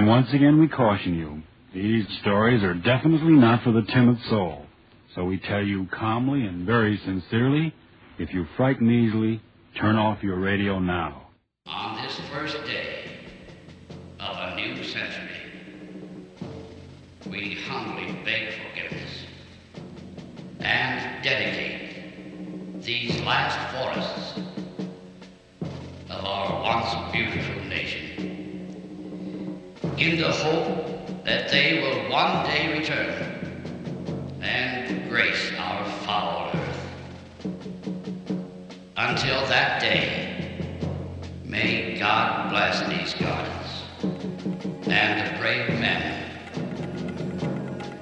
And once again, we caution you these stories are definitely not for the timid soul. So we tell you calmly and very sincerely if you frighten easily, turn off your radio now. On this first day of a new century, we humbly beg forgiveness and dedicate these last forests in the hope that they will one day return and grace our foul earth. Until that day, may God bless these gardens and the brave men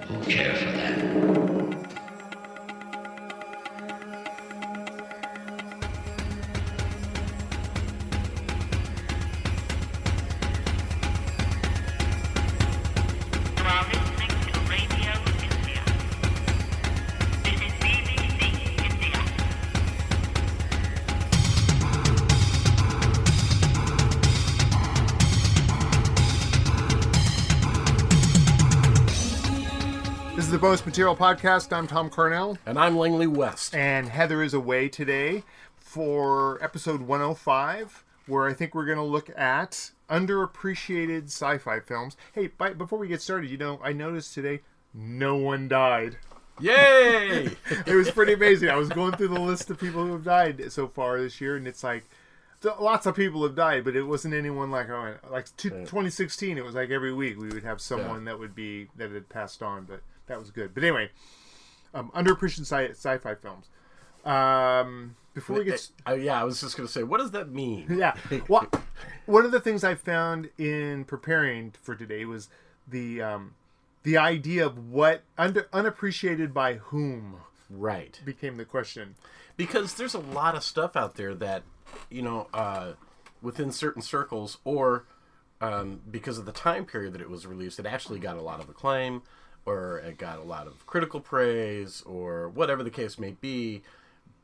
who care for them. Bonus Material Podcast. I'm Thom Carnell, And I'm Langley West. and Heather is away today for episode 105, where I think we're going to look at underappreciated sci-fi films. Hey, by, before we get started, you know, I noticed today no one died. Yay! It was pretty amazing. I was going through the list of people who have died so far this year, and it's like lots of people have died, but it wasn't anyone like oh, like 2016. It was like every week we would have someone that would be that had passed on, but that was good. But anyway, um, underappreciated sci- sci-fi films. Um, before we get s- Uh, yeah, I was just going to say, what does that mean? yeah. Well, one of the things I found in preparing for today was the um, the idea of what under unappreciated by whom Right. became the question. Because there's a lot of stuff out there that, you know, uh, within certain circles, or um, because of the time period that it was released, it actually got a lot of acclaim, or it got a lot of critical praise, or whatever the case may be.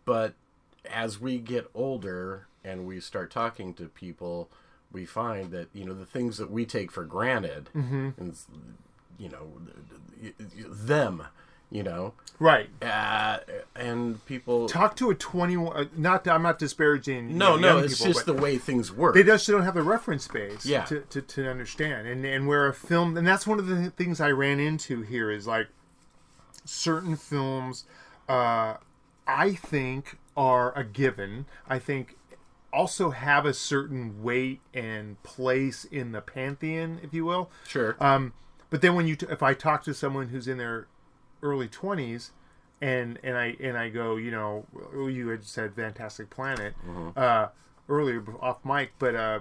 But as we get older and we start talking to people, we find that, you know, the things that we take for granted, mm-hmm. and, you know, them, you know, Right. uh, and people. Talk to a 21. uh, Not I'm not disparaging. you no, know, no, it's people, just the way things work. They just don't have the reference base Yeah. to, to, to understand. And and where a film and that's one of the things I ran into here is like certain films uh I think are a given. I think also have a certain weight and place in the pantheon, if you will. Sure. Um, but then when you, t- if I talk to someone who's in their early twenties, and and I and I go, you know, you had said Fantastic Planet uh, earlier off mic, but uh,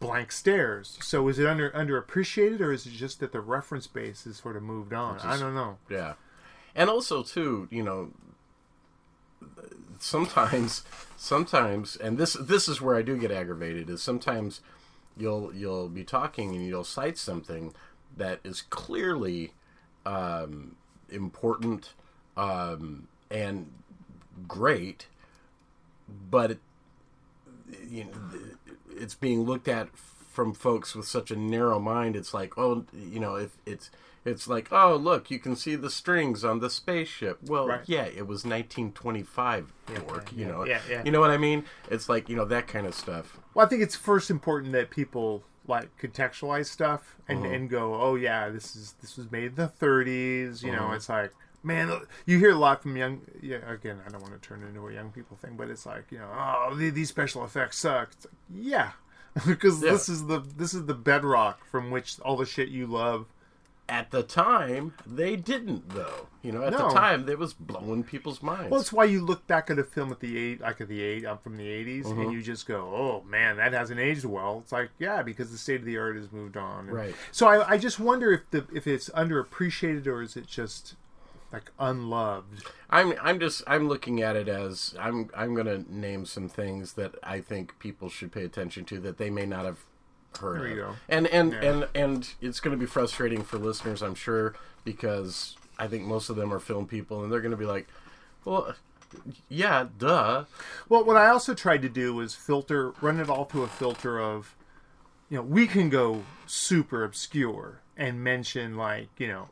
blank stares. So is it under underappreciated, or is it just that the reference base has sort of moved on? I don't know. yeah. And also, too, you know, sometimes, sometimes, and this this is where I do get aggravated. Is sometimes you'll you'll be talking and you'll cite something that is clearly um, important um, and great, but it, you know, it's being looked at from folks with such a narrow mind. It's like, oh, you know, if it's it's like, oh, look, you can see the strings on the spaceship. Well, Right. yeah, it was 1925, dork. you know, yeah, yeah. you know what I mean? It's like you know that kind of stuff. Well, I think it's first important that people like contextualize stuff and, Uh-huh. and go, oh yeah, this is this was made in the 30s. You Uh-huh. know, it's like man, you hear a lot from young. Yeah, again, I don't want to turn into a young people thing, but it's like you know, oh these special effects suck. It's like, yeah, because Yeah. this is the this is the bedrock from which all the shit you love. At the time, they didn't though. You know, at No. the time, it was blowing people's minds. Well, it's why you look back at a film at the eight, like at the eight, I'm from the 80s, Uh-huh. and you just go, "Oh man, that hasn't aged well." It's like, yeah, because the state of the art has moved on. And Right. So I, I just wonder if the if it's underappreciated or is it just like unloved? I'm I'm just I'm looking at it as I'm I'm gonna name some things that I think people should pay attention to that they may not have heard There you of. go. And and Yeah. and and it's gonna be frustrating for listeners, I'm sure, because I think most of them are film people and they're gonna be like, Well yeah, duh. Well, what I also tried to do was filter, run it all through a filter of you know, we can go super obscure and mention like you know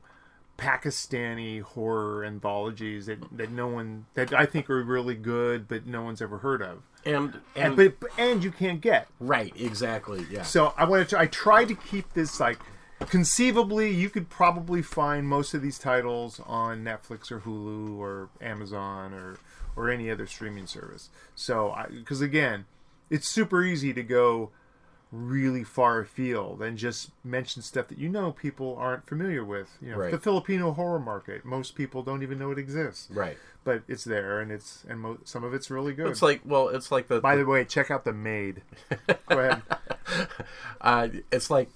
Pakistani horror anthologies that, that no one that I think are really good, but no one's ever heard of, and and and but and you can't get. right, exactly, yeah. So I wanted to. I tried to keep this like conceivably. You could probably find most of these titles on Netflix or Hulu or Amazon or or any other streaming service. So because again, it's super easy to go really far afield and just mention stuff that you know people aren't familiar with. You know, Right. the Filipino horror market. Most people don't even know it exists. right. But it's there, and it's and mo- some of it's really good. It's like well, it's like the By the way, check out the Maid. Go ahead. uh, it's like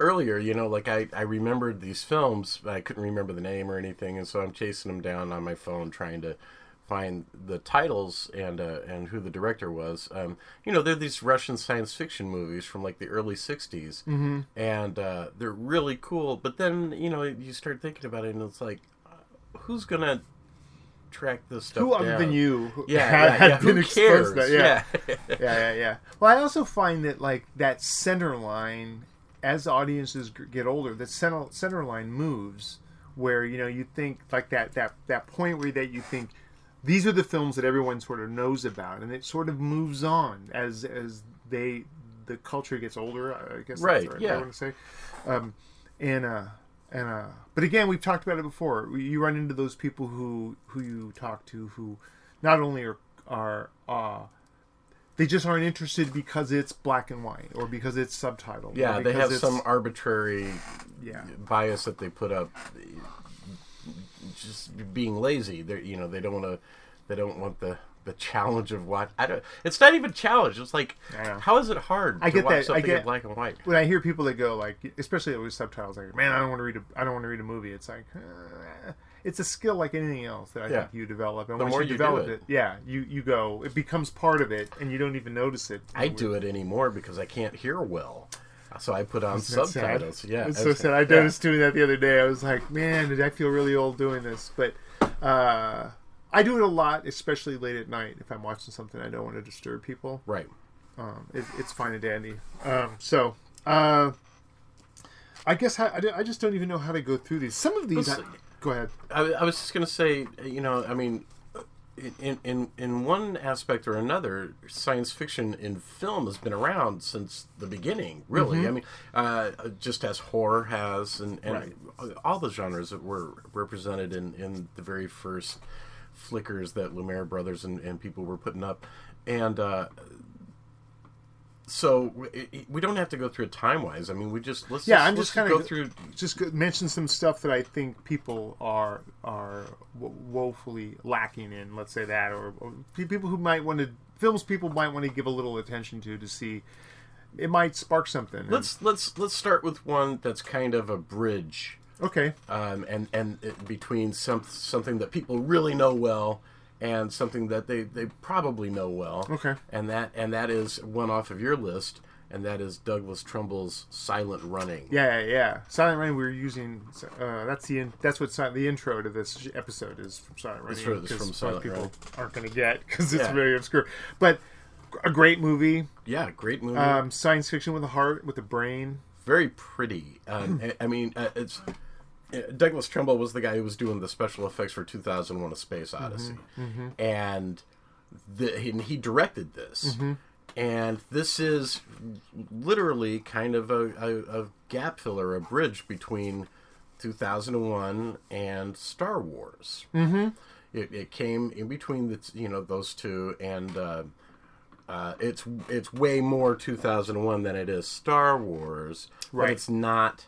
earlier, you know, like I, I remembered these films, but I couldn't remember the name or anything, and so I'm chasing them down on my phone trying to find the titles and uh, and who the director was. Um, you know, they're these Russian science fiction movies from like the early '60s, mm-hmm. and uh, they're really cool. But then you know, you start thinking about it, and it's like, who's gonna track this stuff Who other down? than you Yeah, yeah, yeah. Who cares? that? Yeah. yeah. yeah, yeah, yeah. Well, I also find that like that center line, as audiences get older, the center center line moves where you know you think like that that that point where that you think these are the films that everyone sort of knows about, and it sort of moves on as as they the culture gets older. I guess Right, That's right yeah. I want to say, um, and uh and uh but again we've talked about it before you run into those people who who you talk to who not only are are uh they just aren't interested because it's black and white or because it's subtitled. Yeah, they because have it's- some arbitrary yeah. bias that they put up just being lazy they you know they don't want to they don't want the the challenge of what I don't it's not even challenge it's like how is it hard I to get watch that, I get- in black and white When I hear people that go like, especially with subtitles, like, man, I don't want to read a, I don't want to read a movie. It's like, uh, it's a skill like anything else that I Yeah. think you develop, and The once more you you develop it. it, yeah, you you go, it becomes part of it, and you don't even notice it. I do it anymore because I can't hear well so I put on Isn't subtitles yeah it's so sad. I yeah. noticed doing that the other day. I was like, man, did I feel really old doing this? But uh, I do it a lot, especially late at night if I'm watching something I don't want to disturb people. right Um, it, it's fine and dandy. Um, so uh, I guess I, I I just don't even know how to go through these. Some of these, I, go ahead. I, I was just going to say, you know, I mean, in, in in one aspect or another, science fiction in film has been around since the beginning. Really, I mean, uh, just as horror has, and, and Right. all the genres that were represented in in the very first flickers that Lumiere brothers and, and people were putting up, and. Uh, so we, don't have to go through it time wise. I mean, we just let's Yeah, just, I'm just kind of go through just mention some stuff that I think people are are woefully lacking in. Let's say that, or, or people who might want to films people might want to give a little attention to to see it might spark something. And- Let's let's let's start with one that's kind of a bridge, okay, um, and and it, between some something that people really know well and something that they, they probably know well. Okay. And that and that is one off of your list, and that is Douglas Trumbull's Silent Running. yeah, yeah. Silent Running. We are using uh, that's the in, that's what the intro to this episode is from Silent Running. Because from most Silent people Rain. aren't going to get because it's Yeah. very obscure, but a great movie. Yeah, great movie. Um, science fiction with a heart, with a brain. very pretty. Um, I, I mean, uh, it's Douglas Trumbull was the guy who was doing the special effects for 2001: A Space Odyssey, and the, and he directed this. And this is literally kind of a, a, a gap filler, a bridge between 2001 and Star Wars. Mm-hmm. It, it came in between the you know those two, and uh, uh, it's it's way more 2001 than it is Star Wars. Right. it's not.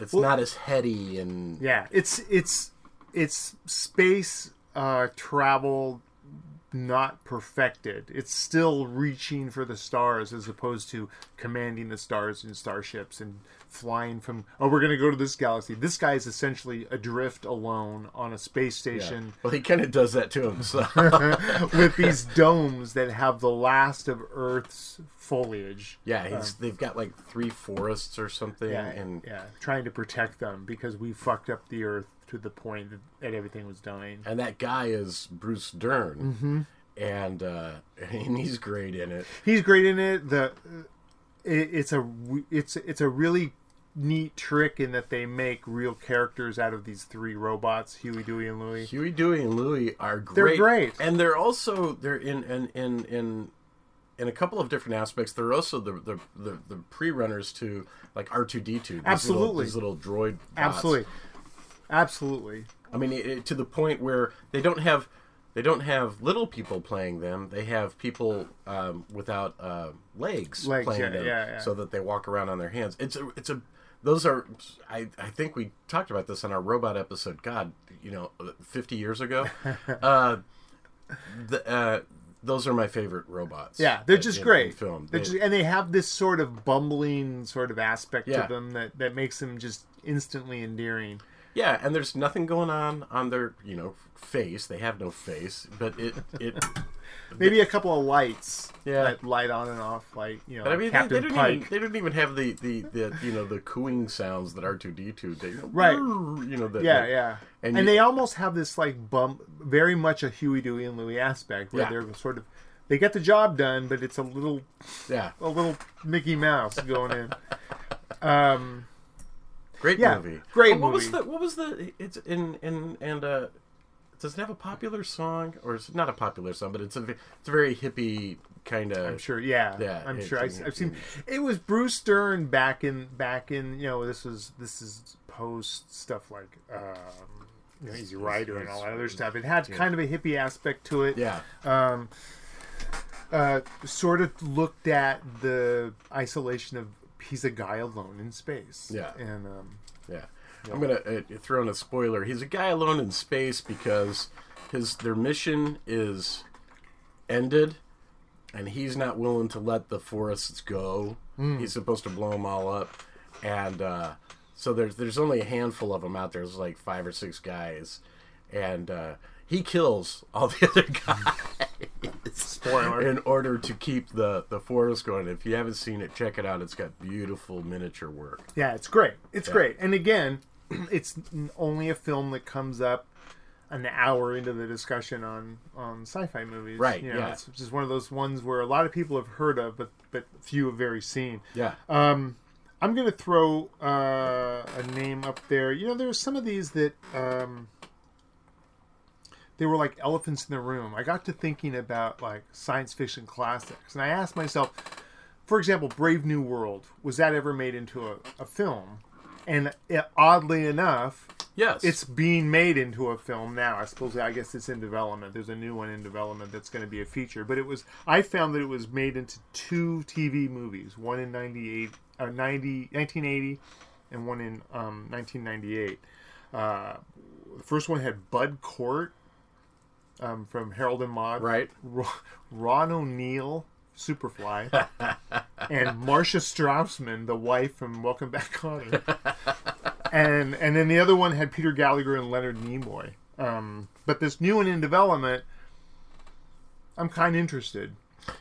It's not as heady and Yeah, it's it's it's space uh, travel not perfected. It's still reaching for the stars as opposed to commanding the stars and starships and flying from. Oh, we're gonna go to this galaxy. This guy is essentially adrift alone on a space station Well, he kind of does that to himself. with these domes that have the last of Earth's foliage. yeah, he's, they've got like three forests or something, Yeah, and yeah, trying to protect them because we fucked up the Earth to the point that, that everything was dying. and that guy is Bruce Dern, Mm-hmm. and uh, and he's great in it. He's great in it. The it, it's a it's it's a really neat trick in that they make real characters out of these three robots, Huey, Dewey, and Louie. Huey, Dewey, and Louie are great. They're great. and they're also they're in in in in in a couple of different aspects. They're also the the the, the pre runners to like R two D two. Absolutely. these little droid. bots. Absolutely, absolutely. I mean, it, to the point where they don't have they don't have little people playing them. They have people um, without uh, legs, Legs, playing yeah, them, yeah, yeah. so that they walk around on their hands. It's a it's a those are I I think we talked about this on our robot episode. God, you know, fifty years ago. uh, the, uh, those are my favorite robots. Yeah, they're in- just in- great. in film. They're They- just, and they have this sort of bumbling sort of aspect to them that, that makes them just instantly endearing. Yeah, and there's nothing going on on their you know face. They have no face, but it it. Maybe a couple of lights Yeah. that light on and off, like you know, But I mean, they, Captain they don't Pike. even they don't even have the, the, the you know the cooing sounds that R two D two they Right. you know that yeah, that- yeah. and And, you- they almost have this like bump, very much a Huey, Dewey, and Louie aspect, where Yeah. they're sort of they get the job done, but it's a little yeah a little Mickey Mouse going in. Um, great Yeah, movie great Oh, what was the what was the it's in in and uh does it have a popular song or is it not a popular song but it's a it's a very hippie kind of I'm sure, yeah, Yeah, I'm sure. I, I've seen. It was Bruce Dern back in back in you know this was this is post stuff like um, you know, Easy Rider and all that other stuff. It had kind of a hippie aspect to it. yeah um, uh, sort of looked at the isolation of he's a guy alone in space. Yeah. and um, Yeah. I'm gonna uh, throw in a spoiler. He's a guy alone in space because his their mission is ended, and he's not willing to let the forests go. He's supposed to blow them all up, and uh, so there's there's only a handful of them out there. There's like five or six guys, and uh, he kills all the other guys. Spoiler. In order to keep the the forest going. If you haven't seen it, check it out. It's got beautiful miniature work. yeah, it's great. It's great. And again, it's only a film that comes up an hour into the discussion on on sci-fi movies. Right, You know, yeah. It's just one of those ones where a lot of people have heard of, but but few have very seen. Yeah. Um, I'm going to throw uh, a name up there. You know, there's some of these that um, they were like elephants in the room. I got to thinking about like science fiction classics, and I asked myself, for example, Brave New World was that ever made into a, a film? And it, oddly enough, yes. it's being made into a film now. I suppose I guess it's in development. There's a new one in development that's going to be a feature. But it was I found that it was made into two TV movies, one in 98 uh, 90 1980 and one in um, 1998. Uh, the first one had Bud Cort um, from Harold and Maude. Right. Ro- Ron O'Neal, Superfly, and Marcia Strassman, the wife from Welcome Back, Kotter. and and then the other one had Peter Gallagher and Leonard Nimoy. Um, but this new one in development, I'm kind of interested.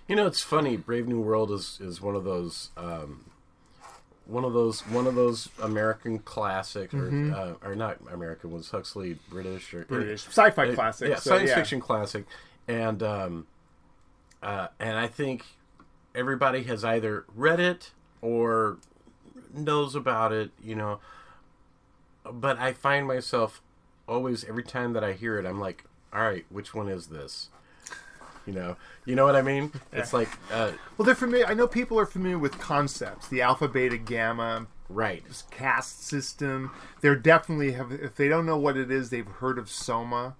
You know, it's funny. Brave New World is is one of those. Um, one of those, one of those American classics, or, uh, or not American, was Huxley British or British sci-fi Uh, classic. yeah, so, science yeah. fiction classic, and um, uh, and I think everybody has either read it or knows about it, you know. But I find myself always every time that I hear it, I'm like, all right, which one is this? You know, you know what I mean? It's like, uh, Well, they're familiar. I know people are familiar with concepts, the alpha, beta, gamma, right, caste system. They're definitely have. If they don't know what it is, they've heard of Soma,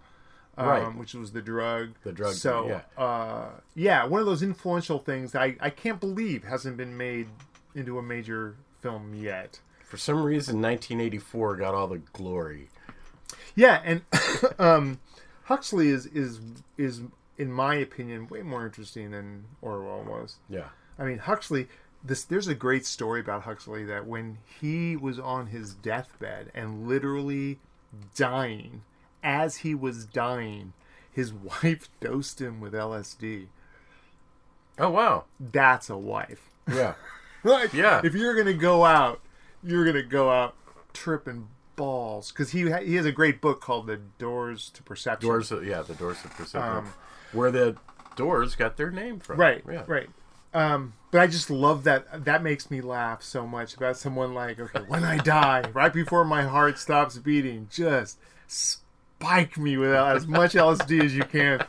um, Right. which was the drug. The drug, So, yeah. uh, yeah, one of those influential things that I I can't believe hasn't been made into a major film yet. for some reason, 1984 got all the glory. Yeah, and um, Huxley is is is in my opinion way more interesting than Orwell was. Yeah, I mean, Huxley. This there's a great story about Huxley that when he was on his deathbed and literally dying, as he was dying, his wife dosed him with LSD. Oh wow, That's a wife. yeah, Like, Yeah. If you're gonna go out, you're gonna go out tripping balls because he ha- he has a great book called The Doors to Perception. doors. Yeah, the doors of perception, Um, where the doors got their name from. Right, Yeah. right. um, but I just love that. That makes me laugh so much about someone like, okay, when I die, right before my heart stops beating, just spike me with as much LSD as you can.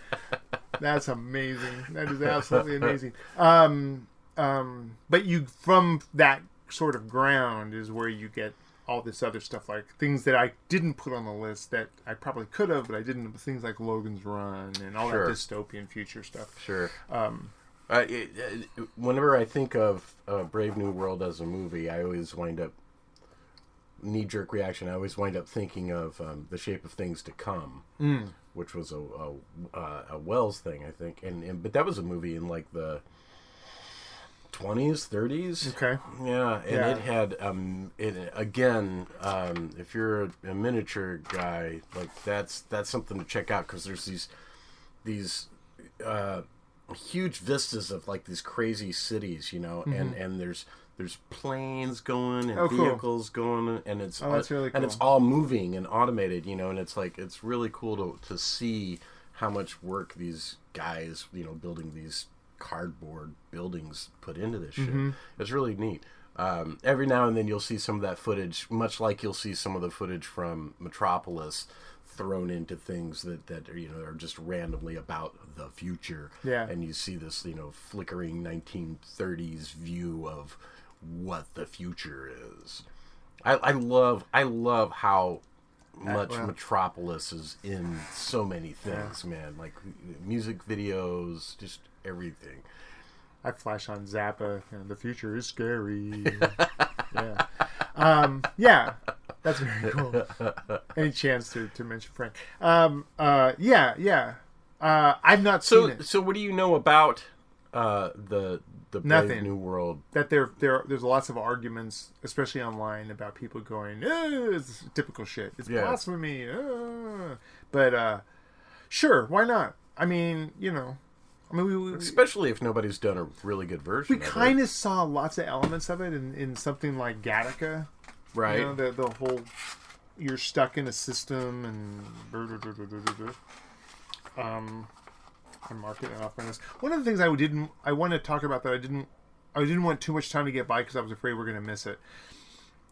That's amazing. That is absolutely amazing. Um, um, but you from that sort of ground is where you get all this other stuff, like things that I didn't put on the list that I probably could have, but I didn't. Things like Logan's Run and all Sure. that dystopian future stuff. Sure. Um, Uh, it, it, whenever I think of uh, Brave New World as a movie, I always wind up knee jerk reaction. I always wind up thinking of um, The Shape of Things to Come, Mm. which was a a, uh, a Wells thing, I think. And, and but that was a movie in like the twenties, thirties. okay. Yeah, and Yeah. it had um it again um if you're a, a miniature guy like that's that's something to check out because there's these these uh huge vistas of like these crazy cities you know and and there's there's planes going and Mm-hmm. Oh, cool. vehicles going and it's Oh, that's really and it's all moving and automated you know and it's like it's really cool to to see how much work these guys you know building these cardboard buildings put into this shit Mm-hmm. it's really neat um, every now and then you'll see some of that footage much like you'll see some of the footage from metropolis thrown into things that that are, you know are just randomly about the future Yeah. and you see this you know flickering 1930s view of what the future is I, I love I love how much well- Metropolis is in so many things, man. Like music videos, just everything. I flash on Zappa, and the future is scary. yeah, um, yeah, that's very cool. Any chance to, to mention Frank? Um, uh, yeah, yeah. Uh, I've not So, seen it. so what do you know about uh, the the Brave Nothing. New World? That there, there, there's lots of arguments, especially online, about people going, "Oh, it's typical shit. It's Yeah. blasphemy." But uh, sure, why not? I mean, you know, I mean, we, we, Especially if nobody's done a really good version. we kind of saw lots of elements of it in, in something like Gattaca. right. You know, the the whole you're stuck in a system and um I'm marking it off list. One of the things I didn't I want to talk about that I didn't I didn't want too much time to get by because I was afraid we are going to miss it.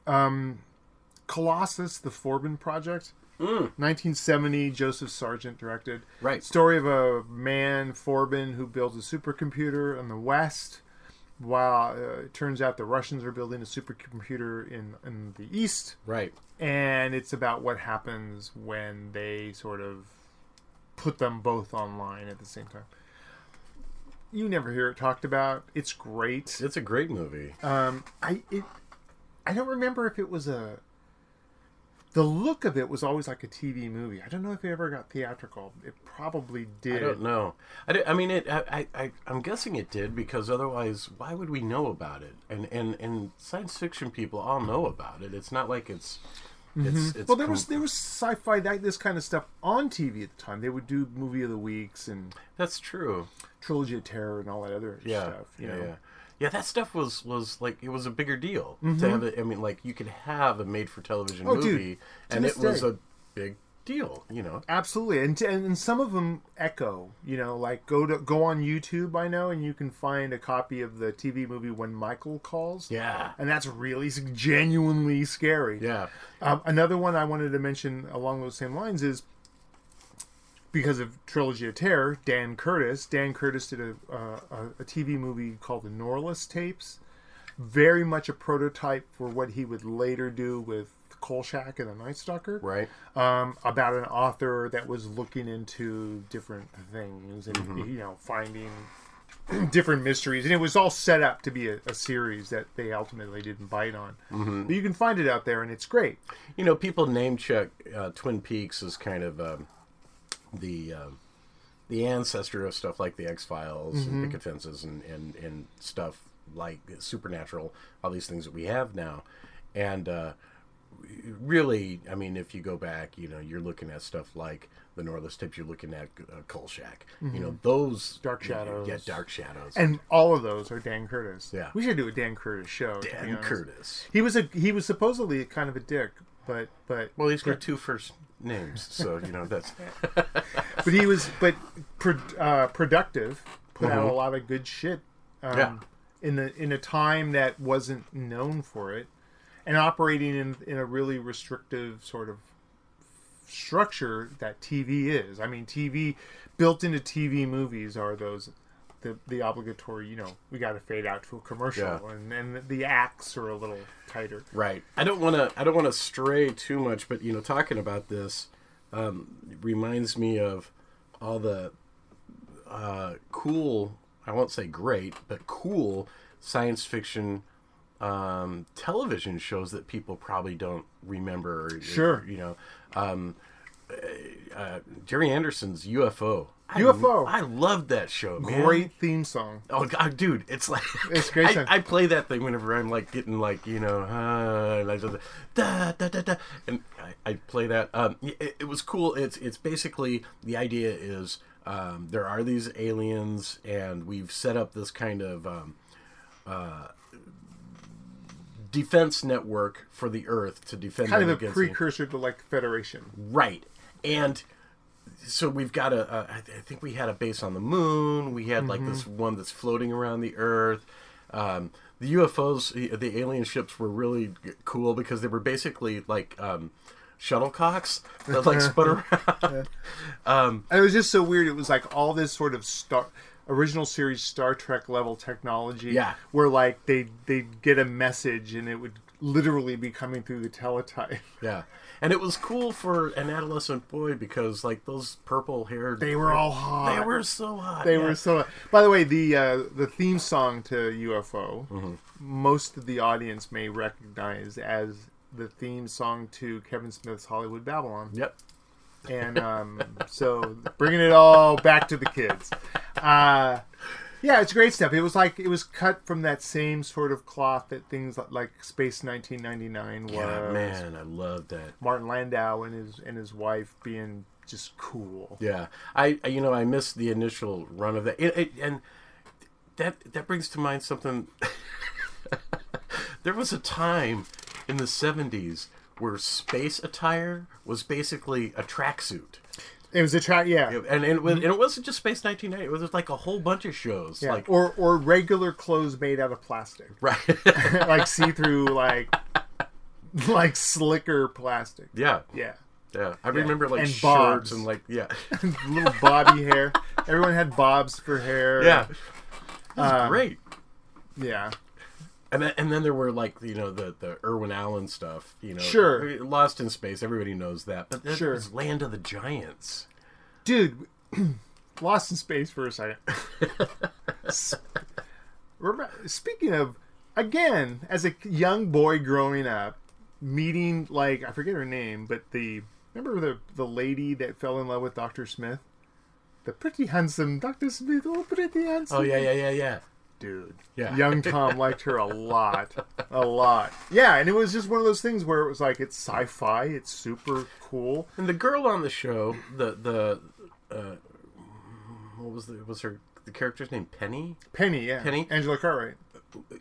Um, Colossus, the Forbin project, 1970. Joseph Sargent directed. Right. Story of a man Forbin who builds a supercomputer in the West while uh, it turns out the Russians are building a supercomputer in in the East, right. and it's about what happens when they sort of put them both online at the same time. You never hear it talked about. It's great. It's a great movie. Um, I it, I don't remember if it was a. The look of it was always like a TV movie. I don't know if it ever got theatrical. It probably did. I don't know. I, I mean, it. I, I, I'm guessing it did because otherwise, why would we know about it? And and and science fiction people all know about it. It's not like it's. It's, mm-hmm. it's Well, there com- was there was sci-fi that this kind of stuff on TV at the time. They would do movie of the weeks and That's true. trilogy of terror and all that other Yeah. stuff. You yeah, know, yeah. Yeah, that stuff was was like it was a bigger deal Mm-hmm. to have it. I mean, like you could have a made-for-television Oh, movie, to and it was a big deal. You know. absolutely. And, and and some of them echo. You know, like go to go on YouTube. I know, and you can find a copy of the TV movie When Michael Calls. Yeah. and that's really genuinely scary. Yeah. Um, another one I wanted to mention along those same lines is because of Trilogy of Terror, Dan Curtis. Dan Curtis did a, uh, a, a TV movie called The Norliss Tapes. Very much a prototype for what he would later do with Kolchak and the Night Stalker. Right. Um, about an author that was looking into different things and, you know, finding different mysteries. And it was all set up to be a, a series that they ultimately didn't bite on. But you can find it out there and it's great. You know, people name check uh, Twin Peaks as kind of um, the um, the ancestor of stuff like the X Files Mm-hmm. and Picket Fences and, and and stuff like Supernatural, all these things that we have now, and uh, really, I mean, if you go back, you know, you're looking at stuff like the Norliss Tapes, you're looking at uh, Kolchak, you know, those Mm-hmm. Dark Shadows. yeah, Dark Shadows, and all of those are Dan Curtis. Yeah. we should do a Dan Curtis show. Dan. Curtis. He was a he was supposedly kind of a dick, but but Well, he's got two first names, so you know that's but he was but pro, uh, productive. Put out a lot of good shit. um, Yeah. in the in a time that wasn't known for it, and operating in in a really restrictive sort of structure that TV is. I mean, TV built into TV movies are those. The, the obligatory, you know, we got to fade out to a commercial, Yeah. and and the acts are a little tighter. Right. I don't want to. I don't want to stray too much, but you know, talking about this um, reminds me of all the uh, cool. I won't say great, but cool science fiction um, television shows that people probably don't remember. Or, Sure. You know, um, uh, Gerry Anderson's UFO. I- UFO. I, loved that show. Man. Great theme song. Oh god, dude, it's like It's great I. I play that thing whenever I'm like getting like you know, uh, and I just da da da da, and I, I play that. Um, it, it was cool. It's it's basically the idea is um, there are these aliens, and we've set up this kind of um, uh, defense network for the Earth to defend Kind them of a precursor to like Federation. Right. And so we've got a, a I th- I think we had a base on the moon. We had like this one that's floating around the Earth. Um, the UFOs, the- alien ships were really cool because they were basically like um, shuttlecocks that like spun around. And it was just so weird. It was like all this sort of star original series Star Trek level technology. Yeah. Where like they they get a message and it would literally be coming through the teletype. yeah. And it was cool for an adolescent boy because like those purple haired They were all hot. They were so hot. They yeah. were so. Hot. By the way, the uh, the theme song to UFO, Mm-hmm. most of the audience may recognize as the theme song to Kevin Smith's Hollywood Babble-On. Yep. and um, so bringing it all back to the kids. Uh, yeah, it's great stuff. It was like it was cut from that same sort of cloth that things like Space 1999 was. Yeah, man, I love that. Martin Landau and his and his wife being just cool. Yeah, I I- you know I missed the initial run of that, it, it, and that that brings to mind something. there was a time in the '70s where space attire was basically a tracksuit, It was a track, yeah. and and it, was, and it wasn't just Space 1990. It was like a whole bunch of shows, yeah. like or or regular clothes made out of plastic, right, like see through, like like slicker plastic. yeah, Yeah, yeah. I remember like And shirts bobs. and like yeah, little bobby hair. Everyone had bobs for hair. yeah. It was Uh, great. yeah. And then, and then there were like you know the the Irwin Allen stuff, you know, Sure. Lost in Space. Everybody knows that, but that Sure. Land of the Giants. dude lost in space for a second speaking of again as a young boy growing up meeting like i forget her name but the remember the the lady that fell in love with dr smith the pretty handsome dr smith oh pretty handsome Oh yeah, yeah, yeah, yeah. Dude Yeah. young tom liked her a lot a lot yeah and it was just one of those things where it was like it's sci-fi it's super cool And the girl on the show, the the uh, what was the was her the character's name? Penny. penny yeah Penny? angela cartwright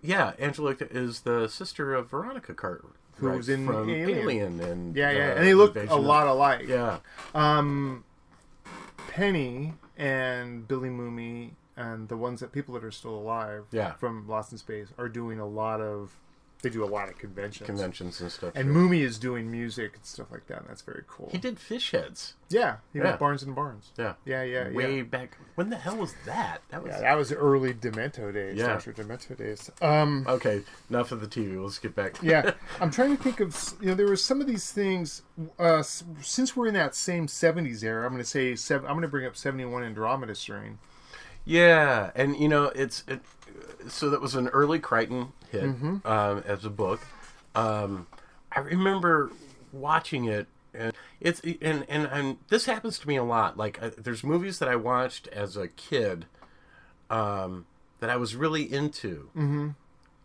Yeah, Angela is the sister of Veronica Cartwright, Who was in from Alien. Alien, and Yeah, yeah, uh, and they look Invasion a lot alike. Yeah, Um, Penny and Billy Mumy and the ones that people that are still alive, Yeah. from Lost in Space, are doing a lot of. They do a lot of conventions. conventions and stuff. And sure. Mumy is doing music and stuff like that. And that's very cool. he did Fish Heads. Yeah, he Yeah. was Barnes and Barnes. Yeah, Yeah, yeah, Way yeah. back. When the hell was that? That was Yeah, that was early Demento days. Yeah. Dr. Demento days. Um, okay. Enough of the TV. Let's get back. yeah, I'm trying to think of you know there were some of these things. Uh, since we're in that same '70s era, I'm going to say seven, I'm going to bring up '71 Andromeda Strain. Yeah, and you know it's it, so that was an early Crichton hit Mm-hmm. um, as a book. Um, I remember watching it, and it's and and and this happens to me a lot. Like uh, there's movies that I watched as a kid um, that I was really into, mm-hmm.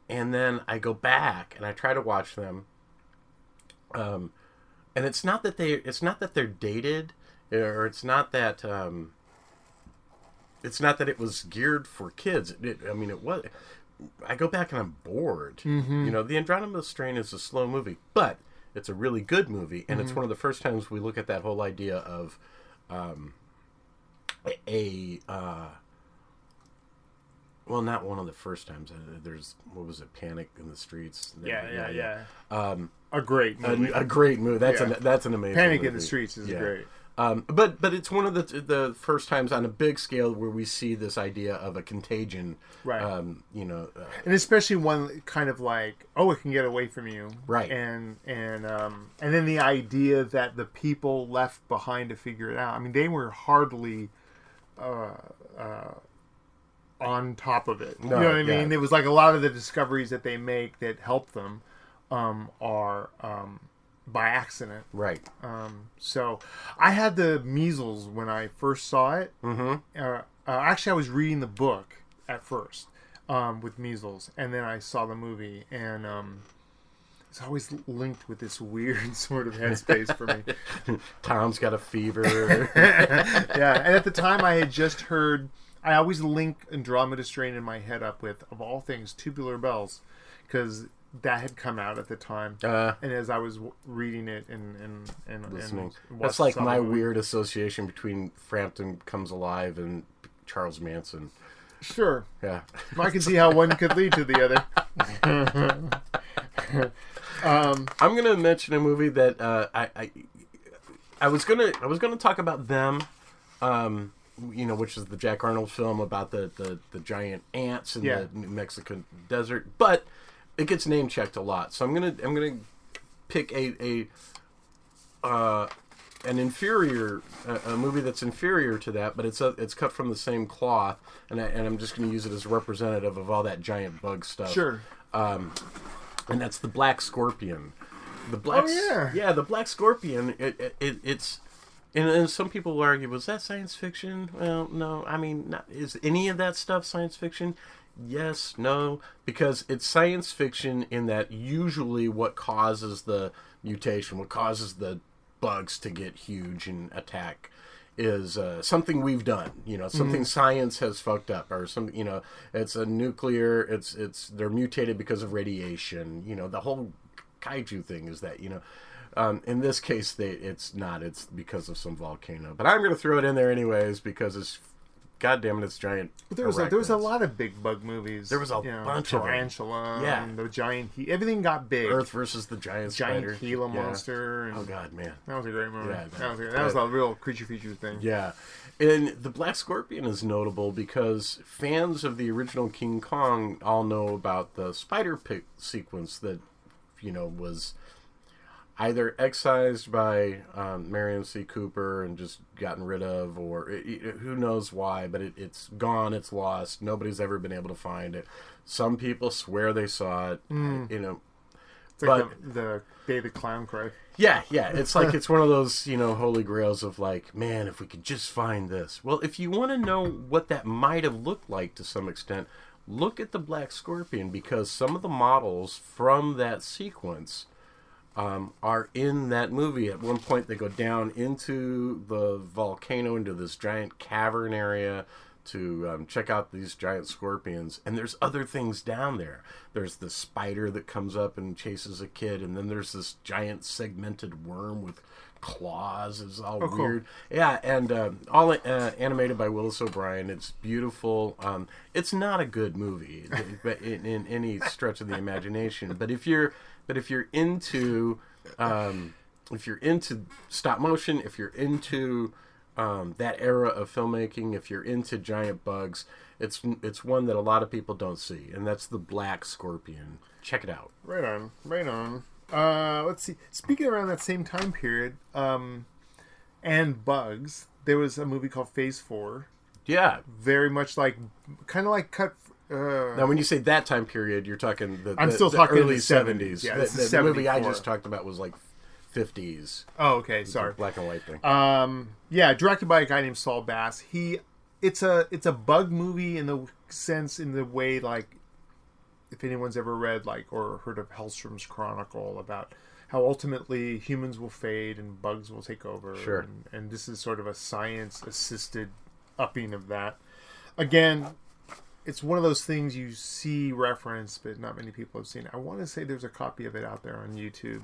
and then I go back and I try to watch them. Um, and it's not that they it's not that they're dated, or it's not that. Um, it's not that it was geared for kids. It, I mean, it was. I go back and I'm bored. Mm-hmm. You know, the Andromeda Strain is a slow movie, but it's a really good movie, and Mm-hmm. it's one of the first times we look at that whole idea of um, a uh, well, not one of the first times. Uh, There's what was it, Panic in the Streets? Yeah, yeah, yeah. Um, a great A, movie. a great movie. That's Yeah. an that's an amazing. Panic in the Streets is Yeah. great. Um, but but it's one of the the first times on a big scale where we see this idea of a contagion. Right. Um, you know, uh, and especially one kind of like oh it can get away from you Right. and and um and then the idea that the people left behind to figure it out i mean they were hardly uh uh on top of it you know what i yeah. mean it was like a lot of the discoveries that they make that help them um are um by accident right. Um, so I had the measles when I first saw it. Mm-hmm. Uh, uh, actually, I was reading the book at first um, with measles, and then I saw the movie, and um, it's always linked with this weird sort of headspace for me. Thom's got a fever. yeah, and at the time I had just heard. I always link Andromeda Strain in my head up with, of all things, Tubular Bells, because that had come out at the time. Uh, and as I was w- reading it and and and, listening. and That's like my movie. weird association between Frampton Comes Alive and Charles Manson. Sure. Yeah. I can see how one could lead to the other. I'm gonna mention a movie that uh, I, I I was gonna I was gonna talk about them, um, you know, which is the Jack Arnold film about the the, the giant ants in Yeah. the New Mexican desert, but it gets name checked a lot. So I'm gonna I'm gonna pick a a uh, an inferior a, a movie that's inferior to that, but it's a, it's cut from the same cloth, and I, and I'm just gonna use it as representative of all that giant bug stuff Sure. Um, and that's the black scorpion. The black, Oh, yeah. yeah, the black scorpion. It, it, it it's, and, and some people will argue, was that science fiction? Well, no. I mean, not, is any of that stuff science fiction? Yes, no, because it's science fiction in that usually what causes the mutation, what causes the bugs to get huge and attack is uh, something we've done. You know, something science has fucked up, or some. You know, it's a nuclear. It's it's they're mutated because of radiation. You know, the whole kaiju thing is that you know. Um, in this case, they it's not. It's because of some volcano. But I'm going to throw it in there anyways because it's, God damn it, it's giant. But there was a, there was a lot of big bug movies. There was a you know, bunch of them. tarantula. Yeah. and the giant. He- everything got big. Earth versus the giant giant spider. Gila Yeah. monster. And Oh God, man. That was a great movie. Yeah, that, was a, that was a real creature feature thing. Yeah. And the Black Scorpion is notable because fans of the original King Kong all know about the spider pit sequence that, you know, was either excised by um, Merian C. Cooper and just gotten rid of, or it, it- who knows why, but it, it's gone, it's lost. Nobody's ever been able to find it. Some people swear they saw it. You know, It's like But- the, the the Clown cried. yeah, yeah. It's like it's one of those, you know, holy grails of like, man, if we could just find this. Well, if you want to know what that might have looked like to some extent, look at the Black Scorpion because some of the models from that sequence um, are in that movie. At one point, they go down into the volcano, into this giant cavern area to um, check out these giant scorpions. And there's other things down there. There's the spider that comes up and chases a kid, and then there's this giant segmented worm with claws. It's all Oh, cool. weird. Yeah, and um all uh, animated by Willis O'Brien. It's beautiful. Um, it's not a good movie, but in, in any stretch of the imagination. But if you're, but if you're into, um, if you're into stop motion, if you're into um, that era of filmmaking, if you're into giant bugs, it's it's one that a lot of people don't see, and that's the Black Scorpion. Check it out. Right on, right on. Uh, let's see. Speaking around that same time period, um, and bugs, there was a movie called Phase Four. Yeah. Very much like, kind of like cut. Uh, Now, when you say that time period, you're talking the, I'm still the talking early the 70s. 70s. Yeah, the, the movie I just talked about was like 50s, oh, okay, sorry. black and white thing. Um, yeah, directed by a guy named Saul Bass. He, it's a it's a bug movie in the sense in the way like, if anyone's ever read like or heard of Hellstrom's Chronicle about how ultimately humans will fade and bugs will take over. Sure. And, and this is sort of a science assisted upping of that. Again, it's one of those things you see reference, but not many people have seen. I want to say there's a copy of it out there on YouTube.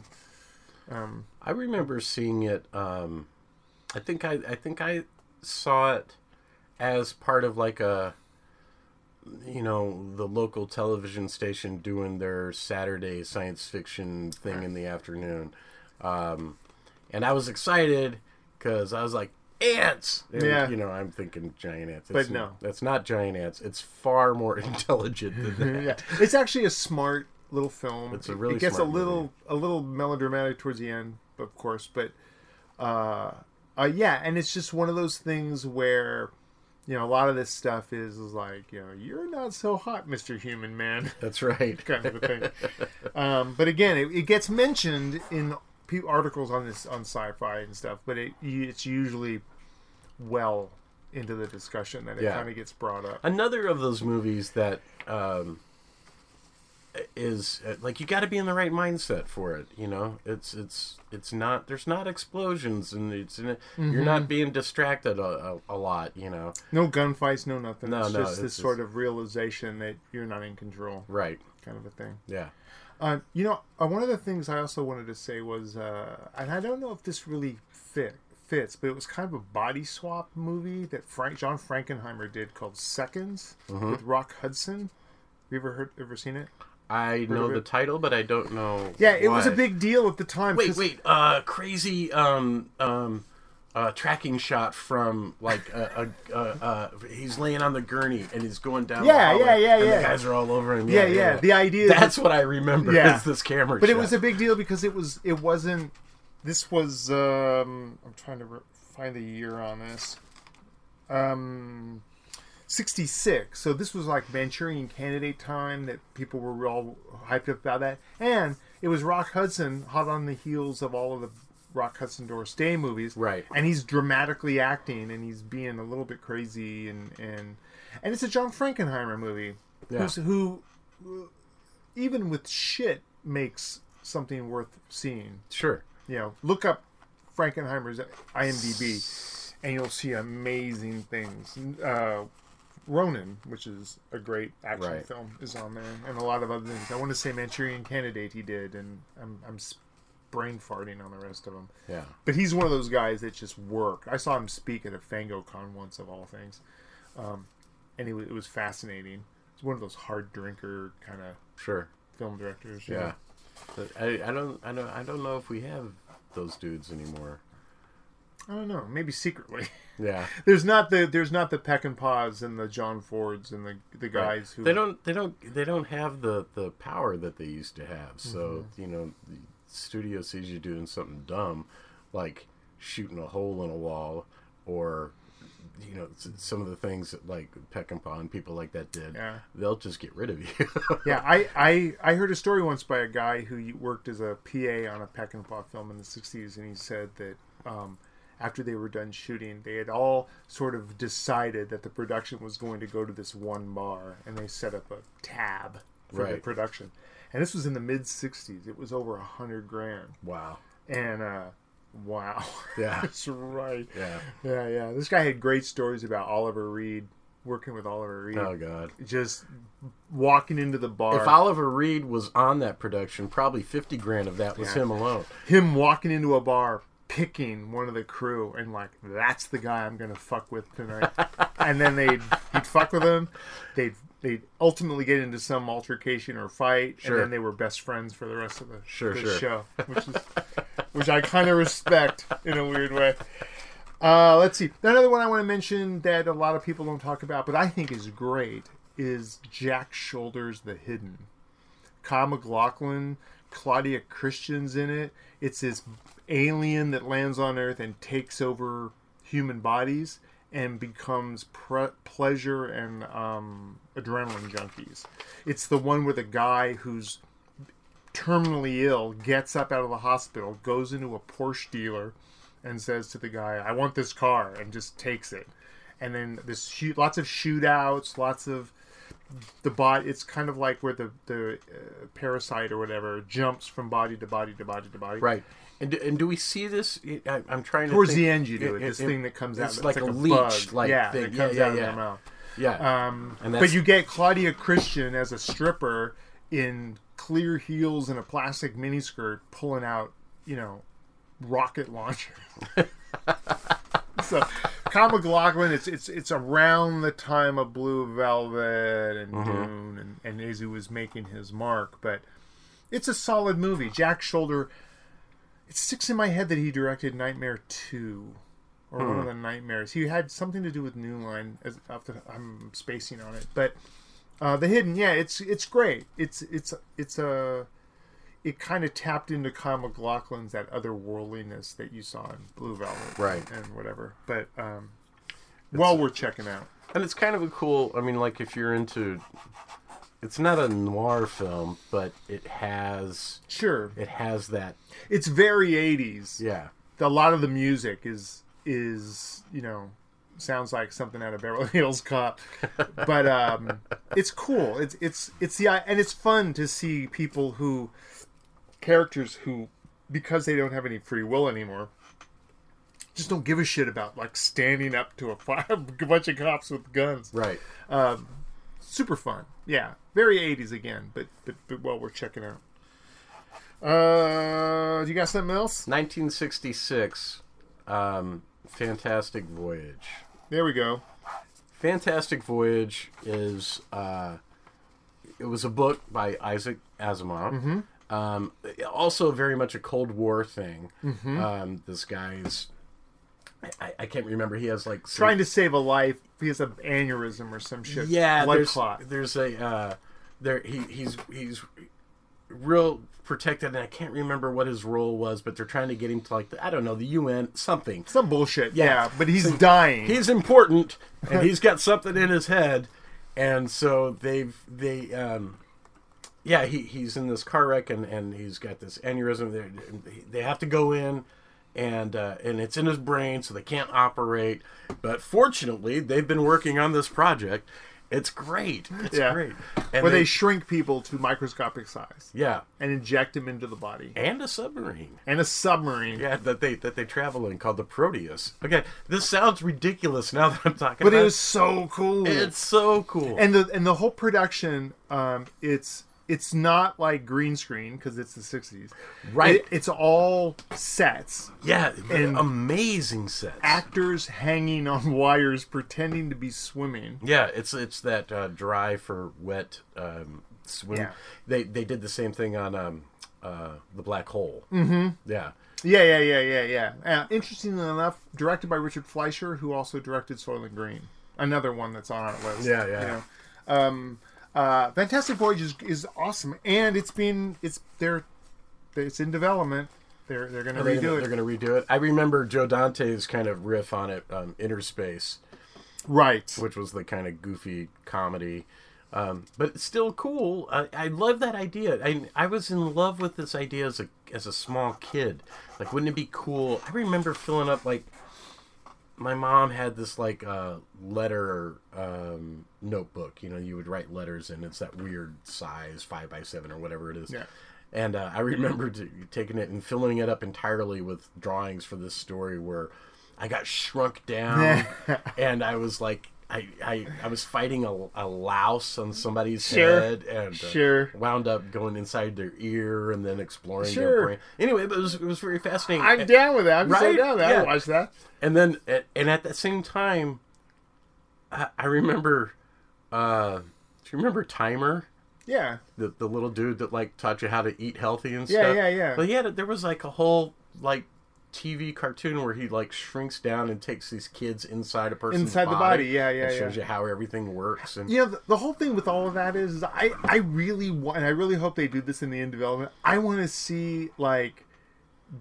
I remember seeing it. Um, I think I, I think I saw it as part of like a you know, the local television station doing their Saturday science fiction thing in the afternoon. Um, and I was excited because I was like, ants! And, Yeah. You know, I'm thinking giant ants. But It's- no. That's not giant ants. It's far more intelligent than that. yeah, it's actually a smart little film. It's a really it gets smart a little a little melodramatic towards the end, of course, but uh, uh, yeah, and it's just one of those things where you know a lot of this stuff is, is like you know you're not so hot, Mister Human Man, That's right. kind of a thing. um, but again, it, it gets mentioned in articles on this on sci-fi and stuff, but it it's usually well into the discussion that it Yeah. kind of gets brought up. Another of those movies that um, is uh, like you got to be in the right mindset for it. You know, it's it's it's not there's not explosions and it's you're Mm-hmm. not being distracted a, a, a lot. You know, No gunfights, no nothing. No, it's no, just it's this just- sort of realization that you're not in control, right? kind of a thing. Yeah. Uh, you know, uh, one of the things I also wanted to say was, uh, and I don't know if this really fit fits, but it was kind of a body swap movie that Frank John Frankenheimer did called Seconds Mm-hmm. with Rock Hudson. You ever heard, ever seen it? I know of the title, but I don't know. Yeah, it was a big deal at the time. Wait, wait. Uh, crazy. Um, um, uh, tracking shot from like a, a, a, uh, he's laying on the gurney and he's going down. Yeah, the hallway, yeah, yeah, and yeah. The guys are all over him. Yeah, yeah. The idea That's what I remember. Yeah. Is this camera? but it was a big deal because it was it wasn't this was um i'm trying to find the year on this um 66 so this was like manchurian candidate time that people were all hyped up about that and it was rock hudson hot on the heels of all of the rock hudson doris day movies Right. and he's dramatically acting and he's being a little bit crazy and and and it's a john frankenheimer movie Yeah. who's, who even with shit makes something worth seeing. sure. You know, look up Frankenheimer's IMDb, and you'll see amazing things. Uh, Ronin, which is a great action Right. film, is on there, and a lot of other things. I want to say Manchurian Candidate he did, and I'm, I'm brain farting on the rest of them. Yeah. But he's one of those guys that just worked. I saw him speak at a FangoCon once, of all things, um, and it, wa- it was fascinating. He's one of those hard drinker kind of Sure. film directors. Yeah. know. But I, I don't I don't I don't know if we have those dudes anymore. I don't know. Maybe secretly. Yeah. There's not the there's not the Peckinpahs and the John Fords and the the guys who They don't they don't they don't have the the power that they used to have. So, Mm-hmm. you know, the studio sees you doing something dumb like shooting a hole in a wall or you know some of the things that like Peckinpah and people like that did. Yeah. They'll just get rid of you. Yeah, I, I I heard a story once by a guy who worked as a PA on a Peckinpah film in the '60s, and he said that um, after they were done shooting, they had all sort of decided that the production was going to go to this one bar, and they set up a tab for the production. And this was in the mid '60s. It was over a hundred grand, wow. and uh, wow, Yeah. that's right. Yeah. Yeah, yeah. This guy had great stories about Oliver Reed, working with Oliver Reed. Oh god. Just walking into the bar. If Oliver Reed was on that production, probably 50 grand of that was Yeah. him alone. him walking into a bar, picking one of the crew, and like, that's the guy I'm gonna fuck with tonight. and then they'd he'd fuck with him. They'd they'd ultimately get into some altercation or fight, Sure. and then they were best friends for the rest of the, Sure, the sure. show, which is which I kind of respect in a weird way. Uh, let's see. Another one I want to mention that a lot of people don't talk about, but I think is great, is Jack Sholder's the Hidden. Kyle MacLachlan, Claudia Christian's in it. It's this alien that lands on Earth and takes over human bodies and becomes pre- pleasure and um, adrenaline junkies. It's the one where the guy who's terminally ill gets up out of the hospital, goes into a Porsche dealer, and says to the guy, "I want this car," and just takes it. And then this shoot, lots of shootouts, lots of the body. It's kind of like where the the uh, parasite or whatever jumps from body to body to body to body. Right. And do, and do we see this? I, I'm trying to Towards think- the end, you do it. This thing that comes out. It's like, a, leech, bug. like yeah, thing. that comes yeah, out of yeah. their mouth. Yeah. Um, but you get Claudia Christian as a stripper in clear heels and a plastic miniskirt pulling out, you know, rocket launcher. so Kyle MacLachlan. It's it's it's around the time of Blue Velvet and Mm-hmm. Dune, and, and he was making his mark. But it's a solid movie. Jack Sholder. It sticks in my head that he directed Nightmare Two, or one Hmm. of the nightmares. He had something to do with New Line. As the, I'm spacing on it, but uh, the Hidden. Yeah, it's it's great. It's it's it's a it kind of tapped into Kyle MacLachlan's that otherworldliness that you saw in Blue Velvet, Right. and whatever. But um, while well worth checking out. And it's kind of a cool. I mean, like if you're into, it's not a noir film, but it has Sure, it has that. it's very '80s. Yeah, A lot of the music is is you know sounds like something out of Beverly Hills Cop, but um, it's cool. It's it's it's the and it's fun to see people who characters who because they don't have any free will anymore just don't give a shit about like standing up to a, fire, a bunch of cops with guns. right. Super fun. Yeah, very 80s again, but but, but well worth checking out. Uh, do you got something else? 1966, um, Fantastic Voyage. There we go. Fantastic Voyage is uh, it was a book by Isaac Asimov. Um, also very much a Cold War thing. Um, this guy's I, I can't remember. He has like Trying to save a life. He has an aneurysm or some shit. yeah. blood There's clot. there's a uh, there he he's he's real protected, and I can't remember what his role was, but they're trying to get him to like the, I don't know the UN something. Some bullshit. Yeah, Yeah. but he's dying. he's important and he's got something in his head and so they've they um yeah he, he's in this car wreck and, and he's got this aneurysm they they have to go in and uh, and it's in his brain so they can't operate but fortunately they've been working on this project it's great it's Yeah. great and where they, shrink people to microscopic size yeah and inject them into the body. and a submarine And a submarine. yeah that they that they travel in called the proteus okay this sounds ridiculous now that i'm talking But about it was so cool. It's so cool. and the and the whole production, um, it's it's not like green screen because it's the '60s. Right. It- it's all sets. yeah, and- amazing sets. Actors hanging on wires, pretending to be swimming. yeah, it's it's that uh, dry for wet um, swim. Yeah. They they did the same thing on um, uh, the Black Hole. Mm-hmm. Yeah. Yeah, yeah, yeah, yeah, yeah. Uh, interestingly enough, directed by Richard Fleischer, who also directed Soylent Green, another one that's on our list. Yeah, yeah. You know? um, uh, Fantastic Voyage is, is awesome, and it's been it's they're it's in development. They're they're gonna They're redo gonna, it. they're gonna redo it. I remember Joe Dante's kind of riff on it, um, Innerspace, right. which was the kind of goofy comedy. Um, but it's still cool. I, I love that idea. I, I was in love with this idea as a as a small kid. Like, wouldn't it be cool? I remember filling up like my mom had this like uh, letter um, notebook. You know, you would write letters and It's that weird size, five by seven or whatever it is. Yeah. And uh, I remember t- taking it and filling it up entirely with drawings for this story where I got shrunk down and I was like. I, I, I was fighting a, a louse on somebody's Sure. head and uh, Sure. wound up going inside their ear and then exploring Sure. their brain. Anyway, but it was, it was very fascinating. I'm down with that. I'm so down with that. Yeah. I'll watch that. And then, at- and at the same time, I, I remember. Uh, do you remember Timer, Yeah. the the little dude that like taught you how to eat healthy and Yeah, stuff? yeah, yeah. yeah. But yeah, there was like a whole like TV cartoon where he like shrinks down and takes these kids inside a person's Inside the body, yeah, yeah, and shows you how everything works and know, the, the whole thing with all of that is, is I, I really want, and I really hope they do this in the end development. I want to see like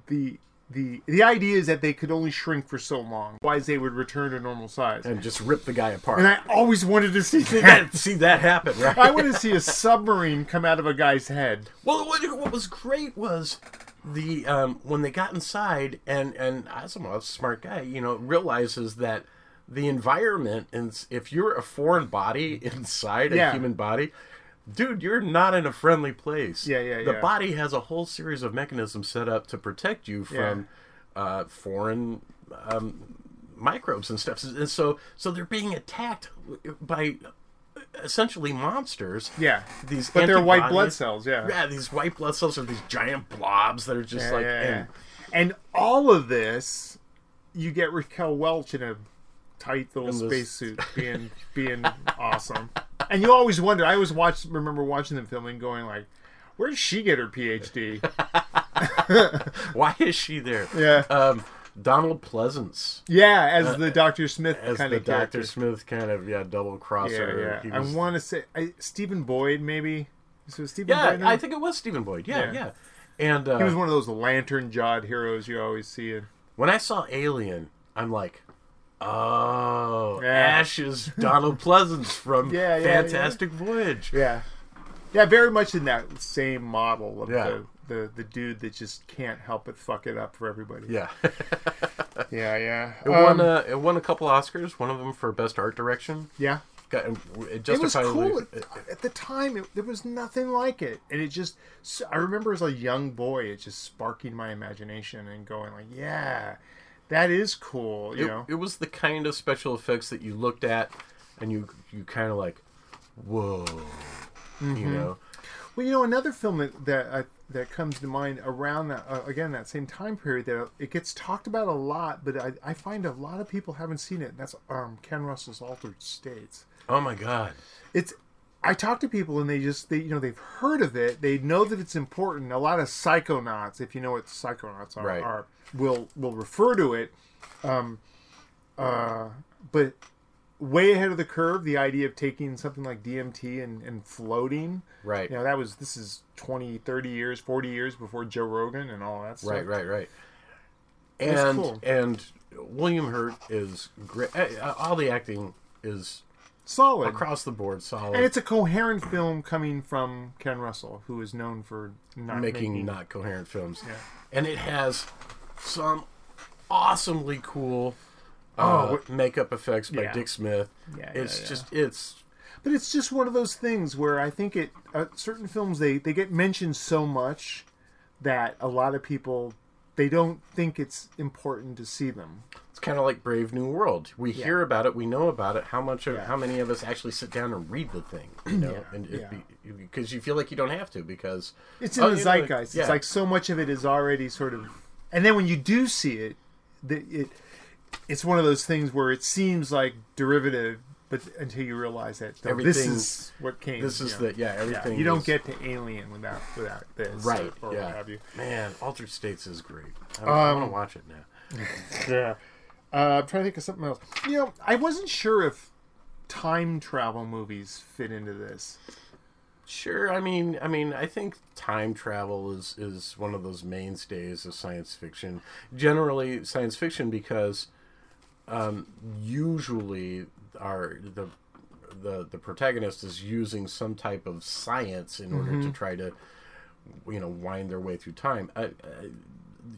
the the the idea is that they could only shrink for so long, otherwise they would return to normal size. and just rip the guy apart. And I always wanted to see that. see that happen, right? I want to see a submarine come out of a guy's head. Well, what, what was great was the um, when they got inside, and and Asimov's a smart guy, you know, realizes that the environment, and if you're a foreign body inside a Yeah. human body, dude, you're not in a friendly place. Yeah, yeah, The yeah. body has a whole series of mechanisms set up to protect you from uh, foreign. Um, microbes and stuff and so so they're being attacked by essentially monsters Yeah, these but they're white blood cells. Yeah, yeah, these white blood cells are these giant blobs that are just Yeah, like. yeah, yeah. And, And all of this, you get Raquel Welch in a tight little spacesuit being being awesome. And you always wonder. I always watch. Remember watching them filming, going like, "Where did she get her PhD?" Why is she there? Yeah. Um, Donald Pleasence yeah, as the Doctor Smith as kind the of. Doctor Smith kind of yeah double crosser. yeah. He was- I want to say I, Stephen Boyd, maybe. So Stephen yeah, Boyd. I think it was Stephen Boyd. Yeah, Yeah. yeah. And uh, he was one of those lantern jawed heroes you always see in. when I saw Alien, I'm like, oh, Yeah. Ash is Donald Pleasence from Yeah, yeah, Fantastic Voyage. Yeah, yeah, very much in that same model of Yeah. the, the the dude that just can't help but fuck it up for everybody. Yeah, yeah, yeah. it won. Um, Uh, it won a couple Oscars. One of them for best art direction. yeah. Got, it It was cool at, at the time. It, there was nothing like it, and it just. I remember as a young boy, it just sparking my imagination and going like, "Yeah, that is cool." You it, know, it was the kind of special effects that you looked at and you you kind of like, whoa, Mm-hmm. you know. Well, you know, another film that that uh, that comes to mind around that uh, again that same time period that it gets talked about a lot, but I, I find a lot of people haven't seen it. And that's um, Ken Russell's Altered States. Oh my god. It's I talk to people and they just they you know they've heard of it. They know that it's important. A lot of psychonauts, if you know what psychonauts are, Right. are will will refer to it. Um, uh, but way ahead of the curve, the idea of taking something like DMT and, and floating. Right. You know, that was this is 20, 30 years, 40 years before Joe Rogan and all that stuff. Right, right, right. And cool. and William Hurt is great. uh, All the acting is Solid. across the board solid. and it's a coherent film coming from Ken Russell, who is known for not making, making, not coherent films. Yeah. And it has some awesomely cool Oh, uh, what- makeup effects by Yeah. Dick Smith. Yeah, it's yeah, just it's But it's just one of those things where I think it uh, certain films they they get mentioned so much that a lot of people they don't think it's important to see them. it's kind of like Brave New World. We hear about it, we know about it. How much of how many of us actually sit down and read the thing? You know, Yeah, and because you feel like you don't have to because It's in Oh, the know, zeitgeist. yeah. It's like so much of it is already sort of, and then when you do see it, the, it it's one of those things where it seems like derivative, but until you realize that no, this Everything- is what came. this is you know. the yeah Yeah, everything. you don't is- get to Alien without without this, right. Or, or yeah, what have you. man, Altered States is great. I, I Um, want to watch it now. Yeah. Uh, I'm trying to think of something else. You know, I wasn't sure if time travel movies fit into this. Sure. I mean, I mean, I think time travel is is one of those mainstays of science fiction. Generally, science fiction because um, usually our the the the protagonist is using some type of science in order to try to you know wind their way through time. I, I,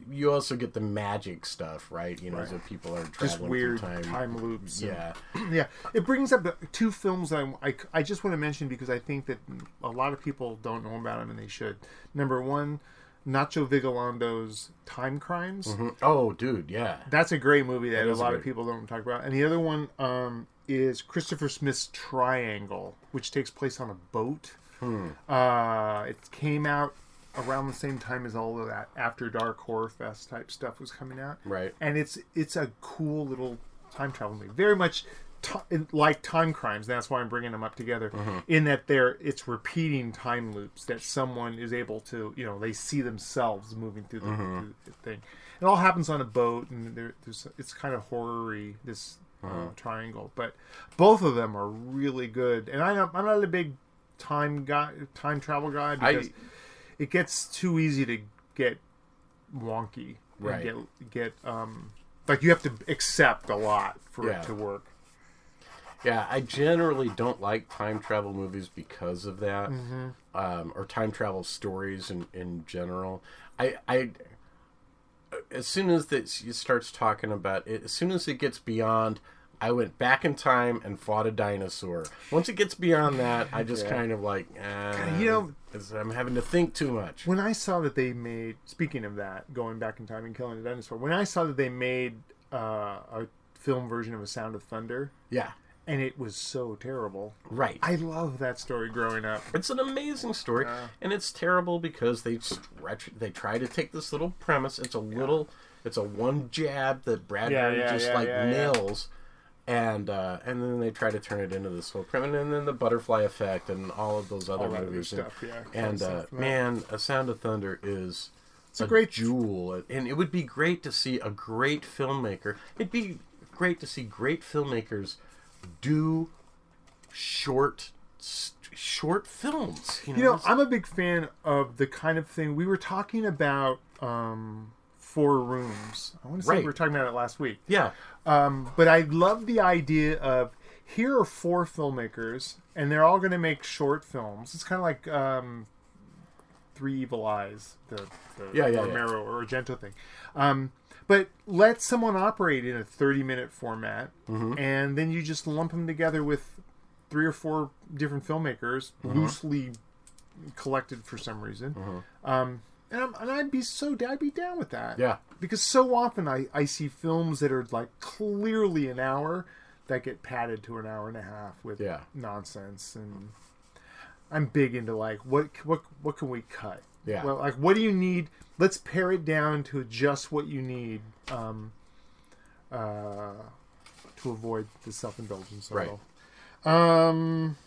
you also get the magic stuff, right? You know, Right. so people are traveling Just weird through time, time loops. and- Yeah. yeah. It brings up two films that I, I, I just want to mention because I think that a lot of people don't know about them and they should. Number one, Nacho Vigalondo's Time Crimes. Oh, dude, yeah. That's a great movie that, That a lot of people don't talk about. And the other one um, is Christopher Smith's Triangle, which takes place on a boat. Hmm. Uh, it came out around the same time as all of that After Dark Horror Fest type stuff was coming out. Right. And it's it's a cool little time travel movie. Very much like Time Crimes. That's why I'm bringing them up together. Mm-hmm. In that they're it's repeating time loops that someone is able to you know they see themselves moving through the, Mm-hmm. through the thing. It all happens on a boat, and there, there's it's kind of horror-y, this uh, triangle. But both of them are really good. And I'm not, I'm not a big time guy, time travel guy because it gets too easy to get wonky. and Right. Get get um like you have to accept a lot for Yeah. it to work. Yeah, I generally don't like time travel movies because of that, Mm-hmm. um, or time travel stories in, in general. I, I, as soon as that starts talking about it, as soon as it gets beyond, I went back in time and fought a dinosaur. Once it gets beyond that, I just kind of like, eh, you know- I'm having to think too much. When I saw that they made, speaking of that, going back in time and killing a dinosaur, when I saw that they made uh, a film version of A Sound of Thunder, Yeah, and it was so terrible. right. I love that story growing up. It's an amazing story, and it's terrible because they stretch. They try to take this little premise. It's a little. It's a one jab that Bradbury Yeah, yeah, just yeah, like yeah, yeah. nails, and uh, and then they try to turn it into this whole premise, and then the butterfly effect and all of those other All that other movies. stuff, yeah. And Fun uh, stuff, man, A Sound of Thunder is It's a great jewel, and it would be great to see a great filmmaker. It'd be great to see great filmmakers do short short films. You know, You know, I'm a big fan of the kind of thing we were talking about. Um, four rooms. I want to say Right. we were talking about it last week. yeah, Um, but I love the idea of here are four filmmakers, and they're all going to make short films. It's kind of like um, Three Evil Eyes, the, the Yeah, yeah, yeah. Romero or Argento thing. Um, but let someone operate in a 30 minute format, Mm-hmm. and then you just lump them together with three or four different filmmakers, Mm-hmm. loosely collected for some reason. Um, and, I'm, and I'd be so I'd be down with that yeah, because so often I, I see films that are like clearly an hour that get padded to an hour and a half with Yeah. nonsense and I'm big into like what what what can we cut Yeah. well like what do you need let's pare it down to just what you need um uh to avoid the self-indulgence Right. um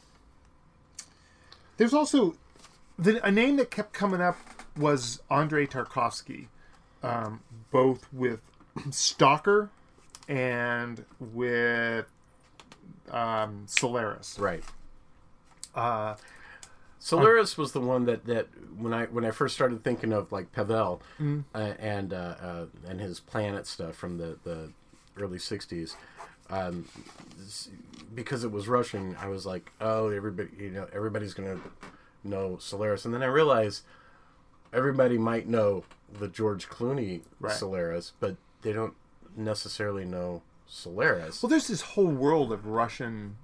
there's also the, a name that kept coming up was Andrei Tarkovsky, um, both with Stalker and with um, Solaris. right. Uh, Solaris was the one that, that when I when I first started thinking of like Pavel Mm. uh, and uh, uh, and his planet stuff from the, the early '60s, um, because it was Russian, I was like, oh, everybody, you know, everybody's gonna know Solaris, and then I realized everybody might know the George Clooney Right. Solaris, but they don't necessarily know Solaris. well, there's this whole world of Russian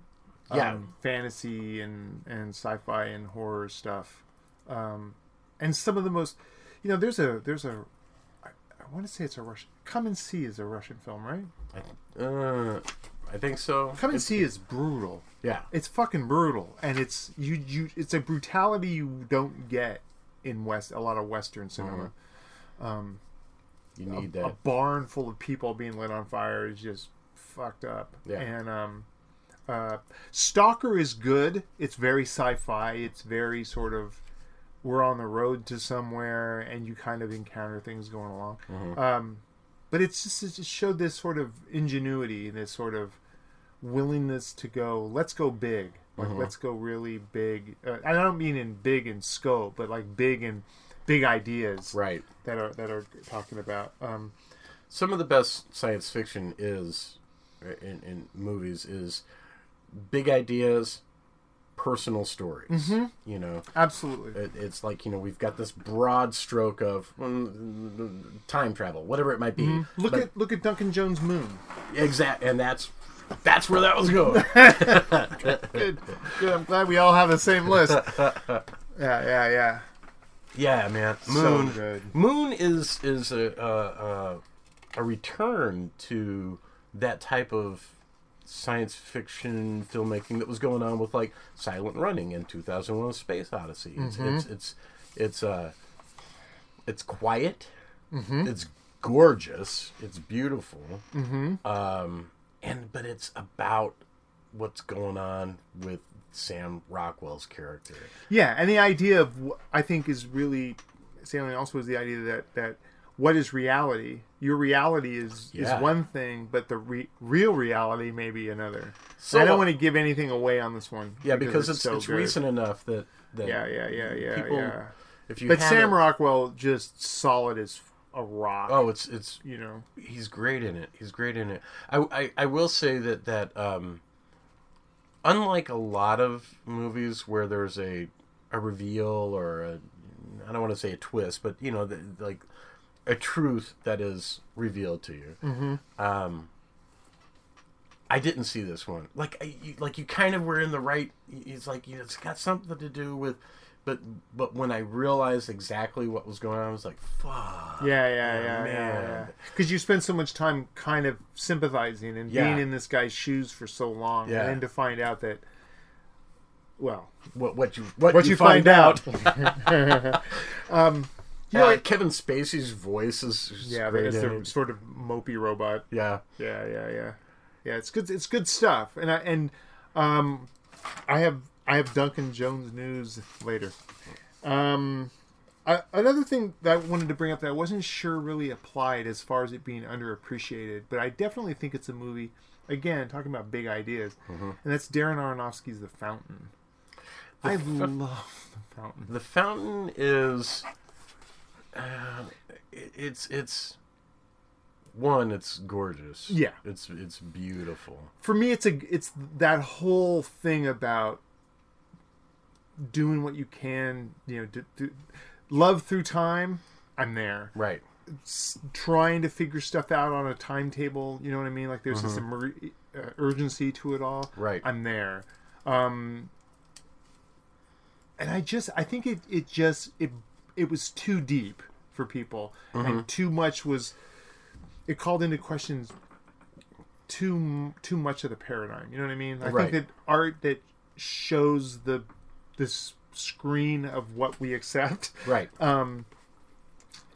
um, Yeah. fantasy and, and sci-fi and horror stuff, um, and some of the most, you know, there's a there's a, I, I want to say it's a Russian. Come and See is a Russian film, right? uh, I think so. Come and It's- See is brutal. Yeah. it's fucking brutal and it's you you it's a brutality you don't get in west a lot of western cinema Um, You need a, that. A barn full of people being lit on fire is just fucked up Yeah. and um uh stalker is good it's very sci-fi it's very sort of we're on the road to somewhere and you kind of encounter things going along Mm-hmm. um but it's just it just showed this sort of ingenuity this sort of willingness to go let's go big like Mm-hmm. let's go really big uh, i don't mean in big in scope but like big in big ideas Right. that are that are talking about um some of the best science fiction is in, in movies is big ideas personal stories Mm-hmm. you know? Absolutely. It, it's like you know we've got this broad stroke of mm, time travel whatever it might be. Mm-hmm. look But- at look at duncan jones moon. Exact and that's that's where that was going. Good good. I'm glad we all have the same list. Yeah yeah yeah. Yeah man. So moon. good. moon is is a, a a a return to that type of science fiction filmmaking that was going on with like Silent Running and 2001: A Space Odyssey. It's Mm-hmm. it's it's it's uh it's quiet. Mm-hmm. It's gorgeous. It's beautiful. Mm-hmm. Um, and but it's about what's going on with Sam Rockwell's character. Yeah, and the idea of I think is really salient. Also, is the idea that that what is reality? Your reality is Yeah. is one thing, but the re- real reality may be another. So- I don't want to give anything away on this one. Yeah, because, it's so it's recent enough that that Yeah, yeah, yeah, yeah, people yeah. if you But Sam Rockwell just solid as a rock. Oh, it's it's you know. he's great in it. He's great in it. I, I, I will say that that um, unlike a lot of movies where there's a a reveal or a I don't want to say a twist, but you know, the, like a truth that is revealed to you. Mm-hmm. Um, I didn't see this one. Like, I, you, like you kind of were in the right. It's like you know, it's got something to do with. But but when I realized exactly what was going on, I was like, "Fuck." Yeah, yeah, yeah, yeah, man. yeah. Because you spend so much time kind of sympathizing and Yeah. being in this guy's shoes for so long, Yeah. and then to find out that, well, what what you what, what you, find, out. um, you know, like- Kevin Spacey's voice is, is yeah, great it's in the sort of mopey robot. yeah. Yeah, yeah, yeah. yeah, it's good. It's good stuff. And I and um, I have I have Duncan Jones news later. Um, I, another thing that I wanted to bring up that I wasn't sure really applied as far as it being underappreciated, but I definitely think it's a movie. Again, talking about big ideas, Mm-hmm. and that's Darren Aronofsky's The Fountain. I love The Fountain. The fountain is, uh, it's it's one. It's gorgeous. Yeah. it's it's beautiful. For me, it's a it's that whole thing about doing what you can. You know, do, do, love through time. I'm there. Right. s- trying to figure stuff out on a timetable. You know what I mean? Like there's this emer- uh, urgency to it all. Right. I'm there. Um, and I just, I think it, it just, it, it was too deep for people, and too much was. It called into questions too too much of the paradigm. You know what I mean? I Right. think that art that shows the this screen of what we accept Right. um,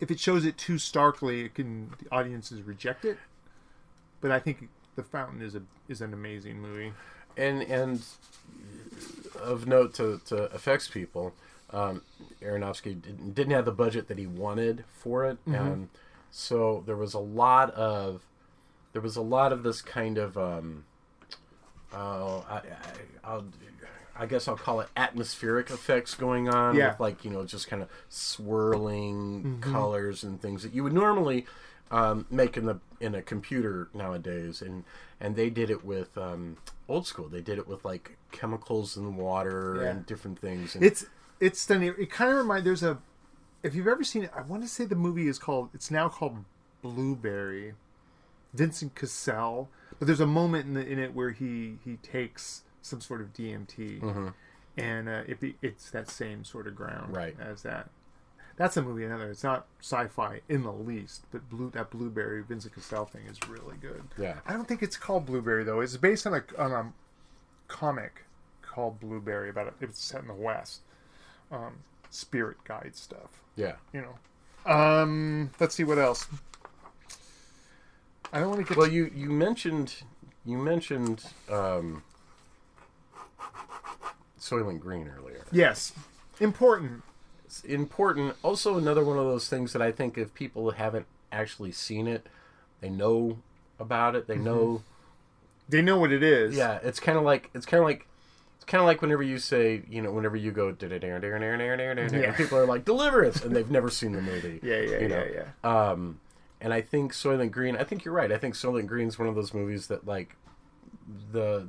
if it shows it too starkly, it can the audiences reject it. But I think The Fountain is a is an amazing movie. and and of note to, to effects people, um, Aronofsky didn't, didn't have the budget that he wanted for it, and so there was a lot of there was a lot of this kind of um, oh, I, I, I'll, I guess I'll call it atmospheric effects going on Yeah. with like you know just kind of swirling colors and things that you would normally um, make in the in a computer nowadays, and and they did it with um, old school. They did it with like chemicals and water Yeah. and different things. And, It's it's stunning. It kind of reminds. There's a if you've ever seen it, I want to say the movie is called. It's now called Blueberry. Vincent Cassel, but there's a moment in, the, in it where he he takes some sort of DMT, and uh, it be, it's that same sort of ground Right. as that. That's a movie. Another. It's not sci-fi in the least, but blue that Blueberry Vincent Cassel thing is really good. Yeah. I don't think it's called Blueberry though. It's based on a on a comic called Blueberry about it. It was set in the West. Um, spirit guide stuff. yeah. You know. Um, let's see what else. I don't want to get. Well, you you mentioned you mentioned um, Soylent Green earlier. yes, important. It's important. Also, another one of those things that I think if people haven't actually seen it, they know about it. They know. They know what it is. Yeah, it's kind of like it's kind of like kind of like whenever you say, you know, whenever you go, Yeah. people are like deliverance, and they've never seen the movie. Yeah, yeah, you yeah, yeah. Um, and I think Soylent Green. I think you're right. I think Soylent Green's one of those movies that like the.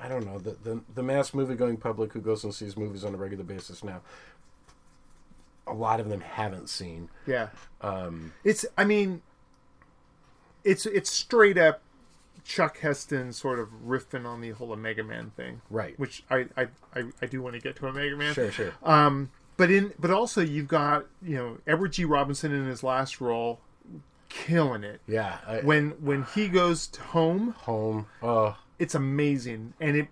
I don't know the the, the mass movie going public who goes and sees movies on a regular basis now. A lot of them haven't seen. Yeah. Um, It's. I mean. It's it's straight up Chuck Heston sort of riffing on the whole Omega Man thing, right. which I I, I, I do want to get to Omega Man. Sure. Sure. Um, but in but also you've got you know Edward G. Robinson in his last role, killing it. Yeah. I, When when he goes to home, home. Oh. it's amazing, and it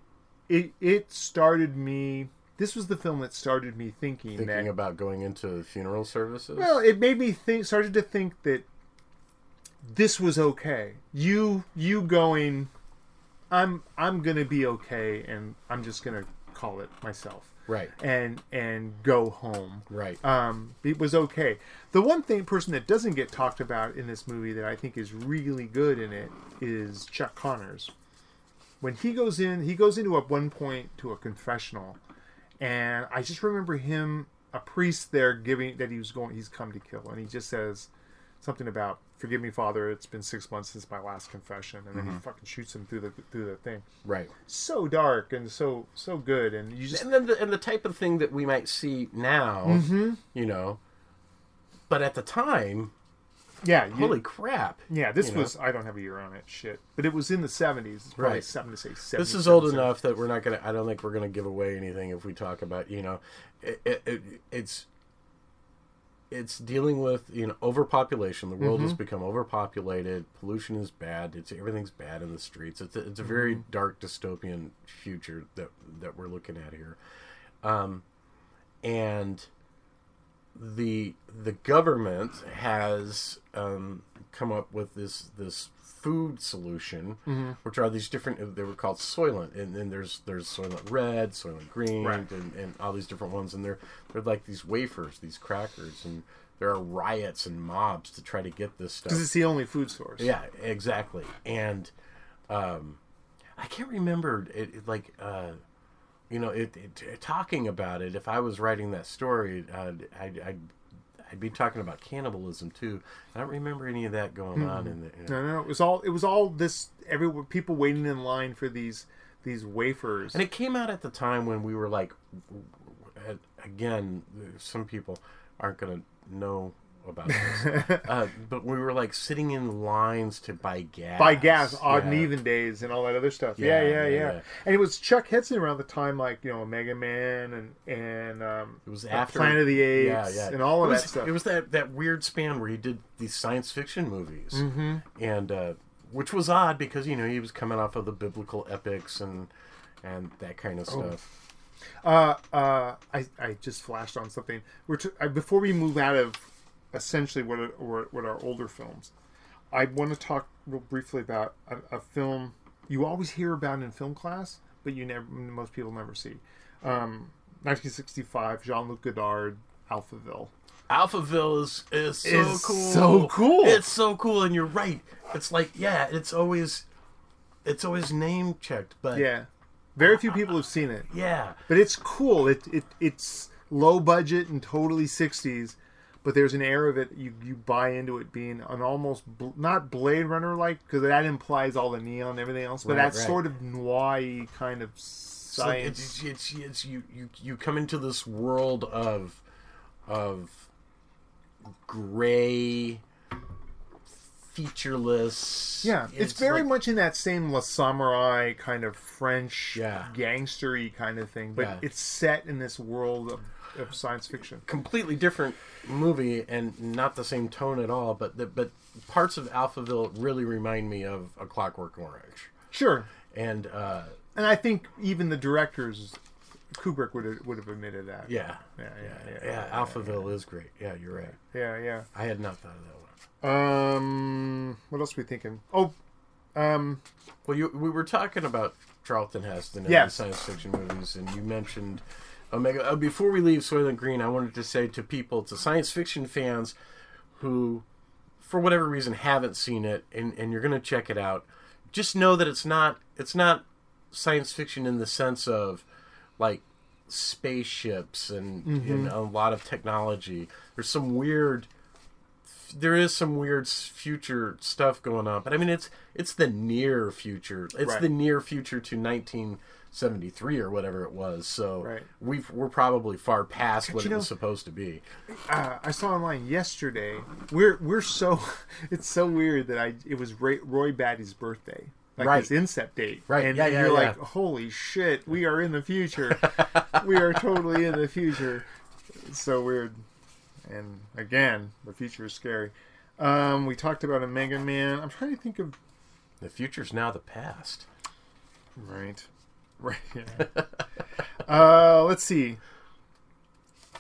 it it started me. This was the film that started me thinking, thinking that about going into funeral services. well, it made me think. Started to think that this was okay. You you going, I'm I'm gonna be okay, and I'm just gonna call it myself, right. and and go home. Right. um, it was okay. The one thing person that doesn't get talked about in this movie that I think is really good in it is Chuck Connors. When he goes in, he goes into at one point to a confessional, and I just remember him, a priest there, giving that he was going, he's come to kill, and he just says something about "Forgive me, Father, it's been six months since my last confession," and then he fucking shoots him through the through the thing. right. So dark and so so good, and you just and then the, and the type of thing that we might see now, Mm-hmm. you know. But at the time, yeah, you, holy crap! Yeah, this you know? was I don't have a year on it, shit. But it was in the seventies. It's probably Right. seven to say seven. This is old enough that we're not gonna. I don't think we're gonna give away anything if we talk about you know, it, it, it, it's it's dealing with you know overpopulation. The world has become overpopulated. Pollution is bad. It's everything's bad in the streets. It's a, it's a very dark dystopian future that that we're looking at here, um, and the the government has um, come up with this this food solution, Mm-hmm. which are these different. They were called Soylent, and then there's there's Soylent Red, Soylent Green, Right. and, and all these different ones, and they're they're like these wafers, these crackers, and there are riots and mobs to try to get this stuff. Because it's the only food source. Yeah, exactly. And um, I can't remember it, it like uh, you know it, it, talking about it. If I was writing that story, uh, I'd, I'd I'd be talking about cannibalism too. I don't remember any of that going on in the. No, no, it was all it was all this. Every people waiting in line for these these wafers. And it came out at the time when we were like, again, some people aren't going to know about this, uh, but we were like sitting in lines to buy gas. Buy gas, odd and even days, and all that other stuff. Yeah, Yeah, yeah, yeah. yeah, yeah. And it was Chuck Heston around the time, like you know, Mega Man and and um, It was after Planet of the Apes yeah, yeah. and all of was, that stuff. It was that, that weird span where he did these science fiction movies, mm-hmm. and uh, which was odd because you know he was coming off of the biblical epics and and that kind of Oh. stuff. Uh, uh, I, I just flashed on something. We're t- I, before we move out of essentially what are, what what are older films. I want to talk real briefly about a, a film you always hear about in film class, but you never most people never see. Um, 1965, Jean-Luc Godard, Alphaville. Alphaville is is so Is cool. so cool. It's so cool, and you're right. It's like yeah, it's always it's always name checked, but Yeah, very few people have seen it, yeah. but it's cool. It it it's low budget and totally 60s. But there's an air of it you, you buy into it being an almost bl- not Blade Runner like because that implies all the neon and everything else, but Right, that right. sort of noir kind of So like, science. it's, it's, it's you, you you come into this world of of gray featureless yeah, it's, very like- much in that same Le Samouraï kind of French Yeah. gangstery kind of thing, but Yeah. it's set in this world of, of science fiction. completely different movie and not the same tone at all but the, but parts of alphaville really remind me of a clockwork orange Sure, and uh and I think even the directors, Kubrick would have, would have admitted that. yeah yeah, yeah, yeah. yeah, alphaville is great yeah you're right Yeah, yeah. i had not thought of that one Um, what else are we thinking? Oh, um, Well, you, we were talking about Charlton Heston and the science fiction movies, and you mentioned Omega. Uh, before we leave Soylent Green, I wanted to say to people, to science fiction fans who, for whatever reason, haven't seen it, and, and you're going to check it out, just know that it's not it's not science fiction in the sense of like spaceships and, and a lot of technology. There's some weird there is some weird future stuff going on, but I mean it's it's the near future. It's Right. the near future to 1973 or whatever it was. So Right. we've we're probably far past what it know- was supposed to be. uh, I saw online yesterday. We're we're so it's so weird that I it was Roy, Roy Batty's birthday, like Right. his incept date, Right, And yeah, yeah, you're yeah. like, holy shit, we are in the future. we are totally in the future. It's so weird. And again, the future is scary. Um, we talked about Omega Man. I'm trying to think of The future's now the past. Right. Right. Yeah. uh, let's see.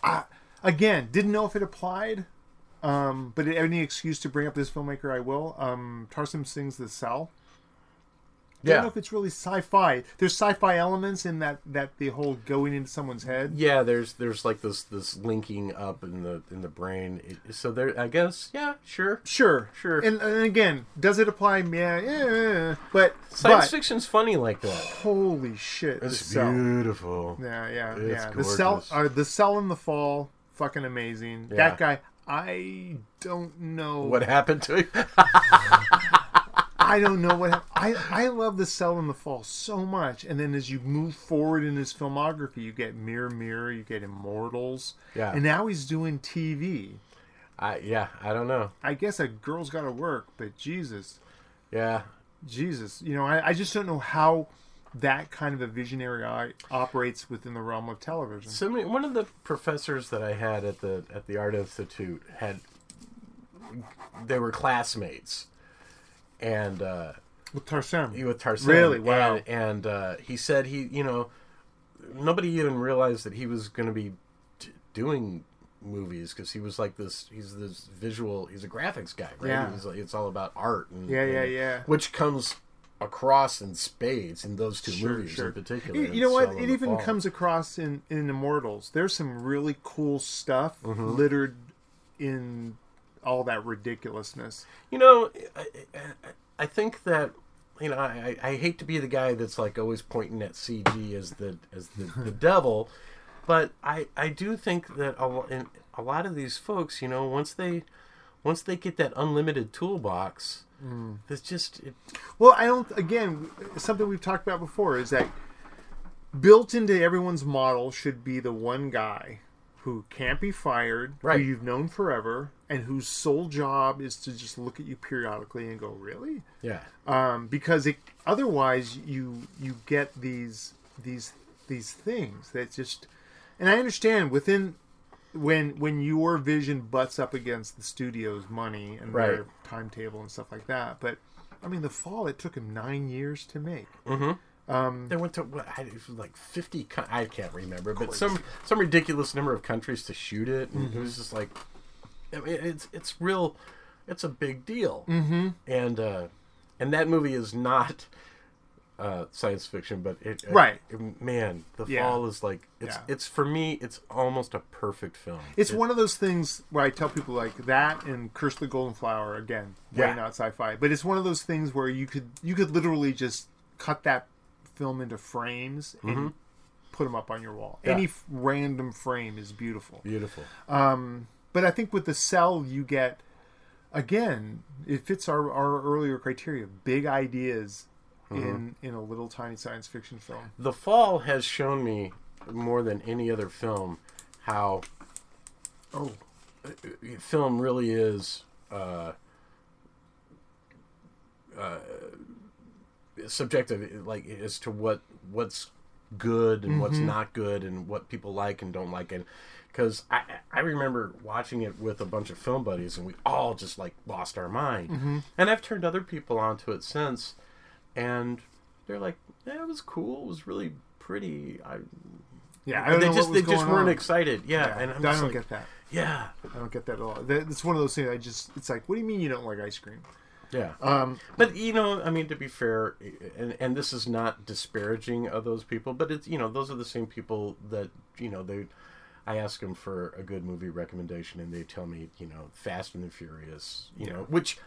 Uh, again, didn't know if it applied, um, but any excuse to bring up this filmmaker, I will. Um, Tarsem Singh's The Cell. I don't Yeah. know if it's really sci-fi. There's sci-fi elements in that that the whole going into someone's head. Yeah, there's there's like this this linking up in the in the brain. It- so there, I guess, yeah, sure. Sure, Sure. And, and again, does it apply? Yeah, yeah. But Science but, fiction's funny like that. Holy shit! It's beautiful. Yeah, yeah, It's yeah. The cell, gorgeous. uh, the cell in the fall, fucking amazing. Yeah. That guy, I don't know. What happened to it? I don't know what. I I love the cell in the fall so much, and then as you move forward in his filmography, you get Mirror Mirror, you get Immortals, Yeah. and now he's doing TV. I yeah, I don't know. I guess a girl's got to work, but Jesus, Yeah, Jesus, you know, I, I just don't know how that kind of a visionary eye operates within the realm of television. So one of the professors that I had at the at the Art Institute had they were classmates, and uh, With Tarsem, with Tarsem. Really? Wow. And, and uh, he said he, you know, nobody even realized that he was going to be t- doing movies because he was like this. He's this visual. He's a graphics guy, right? Yeah. He's like, it's all about art. And, Yeah, yeah, and- yeah. Which comes across in spades in those two Sure, movies sure. in particular. You, you know what? It even Fall. comes across in in Immortals. There's some really cool stuff Mm-hmm. littered in all that ridiculousness. You know, I, I, I think that you know I, I hate to be the guy that's like always pointing at CG as the as the, the devil, but I I do think that a, in, a lot of these folks, you know, once they once they get that unlimited toolbox, Mm. it's just it, Well, I don't. Again, something we've talked about before is that built into everyone's model should be the one guy who can't be fired, Right. who you've known forever, and whose sole job is to just look at you periodically and go, "Really?" yeah um, because it, otherwise you you get these these these things that just and I understand within when when your vision butts up against the studio's money and Right. their timetable and stuff like that, but I mean the fall it took him nine years to make. They went to what I, it was like fifty. I can't remember, but some some ridiculous number of countries to shoot it, and it was just like, I mean, it's it's real, it's a big deal, mm-hmm. and uh, and that movie is not uh, science fiction, but it Right. it- man, the Yeah. fall is like it's Yeah. it's for me, it's almost a perfect film. It's It- one of those things where I tell people like that and Curse the Golden Flower again, way Yeah. not sci-fi, but it's one of those things where you could you could literally just cut that film into frames and put them up on your wall. Mm-hmm. Yeah. Any f- random frame is beautiful. beautiful. But I think with the cell you get again, it fits our, our earlier criteria, big ideas Mm-hmm. in in a little tiny science fiction film. The Fall has shown me more than any other film how Oh, film really is uh, uh, subjective, like as to what what's good and what's mm-hmm. not good, and what people like and don't like, and because I I remember watching it with a bunch of film buddies, and we all just like lost our mind, mm-hmm. and I've turned other people onto it since, and they're like, yeah, it was cool, it was really pretty. I yeah, I they just they just weren't on. excited, yeah, Yeah, and I'm I don't like, get that. yeah, I don't get that at all. It's one of those things. I just, it's like, what do you mean you don't like ice cream? Yeah. Um, but you know, I mean, to be fair, and and this is not disparaging of those people, but it's you know, those are the same people that you know they. I ask them for a good movie recommendation, and they tell me, you know, Fast and the Furious, you know, which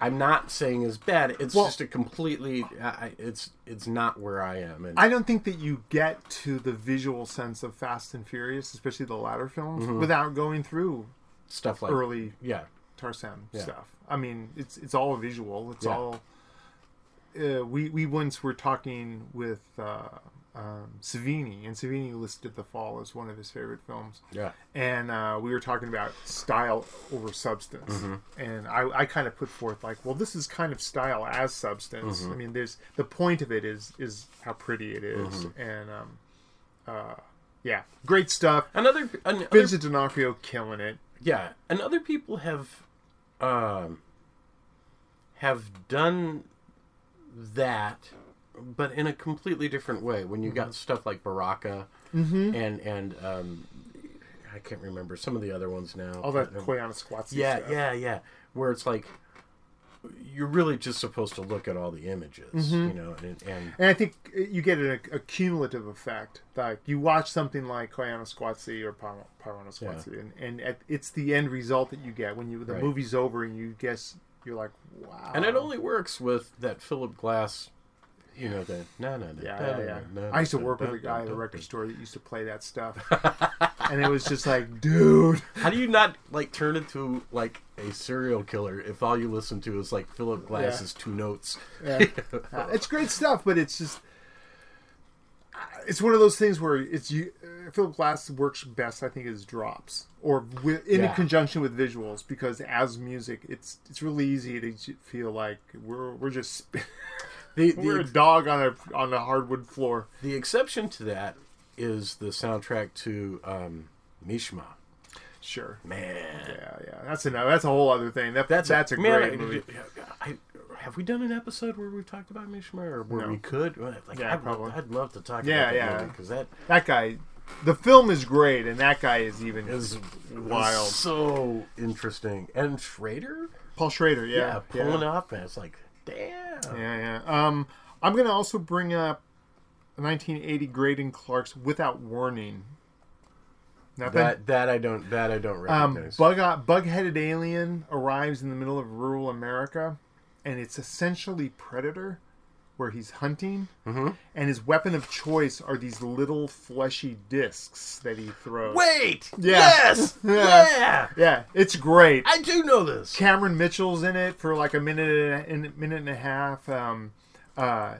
I'm not saying is bad. It's Well- just a completely. I, it's it's not where I am, and I don't think that you get to the visual sense of Fast and Furious, especially the latter films, without going through stuff like early yeah, Tarsem Yeah. stuff. I mean, it's it's all visual. It's Yeah. all. Uh, we we once were talking with uh, um, Savini, and Savini listed The Fall as one of his favorite films. yeah, and uh, we were talking about style over substance Mm-hmm. and i, I kind of put forth like well this is kind of style as substance Mm-hmm. i mean there's the point of it is is how pretty it is. Mm-hmm. and um uh yeah great stuff another, another vincent d'onofrio killing it Yeah, and other people have um, have done that, but in a completely different way. When you Mm-hmm. got stuff like Baraka and and um, I can't remember some of the other ones now. all that Um, Koyaanisqatsi yeah, stuff. yeah, yeah. Where it's like you're really just supposed to look at all the images, Mm-hmm. you know, and, and and I think you get a, a cumulative effect. Like you watch something like Koyaanisqatsi or Pir- Piranospatsi, and, and at, it's the end result that you get when you the Right. movie's over and you guess you're like, wow. and it only works with that Philip Glass, you know, the no no no. Yeah, no, yeah, yeah. no, I used to work with a guy no, at a record store that used to play that stuff, and it was just like, dude. How do you not like turn into like a serial killer if all you listen to is like Philip Glass's two notes? Yeah. Uh, it's great stuff, but it's just uh, it's one of those things where it's you. Uh, Philip Glass works best, I think, is drops or wi- in Yeah. conjunction with visuals because as music, it's it's really easy to feel like we're we're just The we're a dog on a on a hardwood floor. the exception to that is the soundtrack to um, Mishima. Sure. Man, Yeah, yeah. That's a that's a whole other thing. That, that's that's a man, great I- movie. I, have we done an episode where we've talked about Mishima or where No. we could? Like, Yeah, I'd, probably. I'd love to talk Yeah, about that yeah. because that That guy the film is great, and that guy is even is wild. so interesting. And Schrader, Paul Schrader, yeah, yeah, pulling yeah. up, and it's like, damn. Yeah, yeah. Um, I'm gonna also bring up 1980 Greydon Clark's Without Warning. Nothing. That that I don't that I don't um, recognize. bug bug-headed alien arrives in the middle of rural America, and it's essentially Predator, where he's hunting, Mm-hmm. and his weapon of choice are these little fleshy discs that he throws. Wait, Yeah. yes, Yeah. yeah. Yeah, it's great. I do know this. Cameron Mitchell's in it for like a minute and a, minute and a half. Um, uh,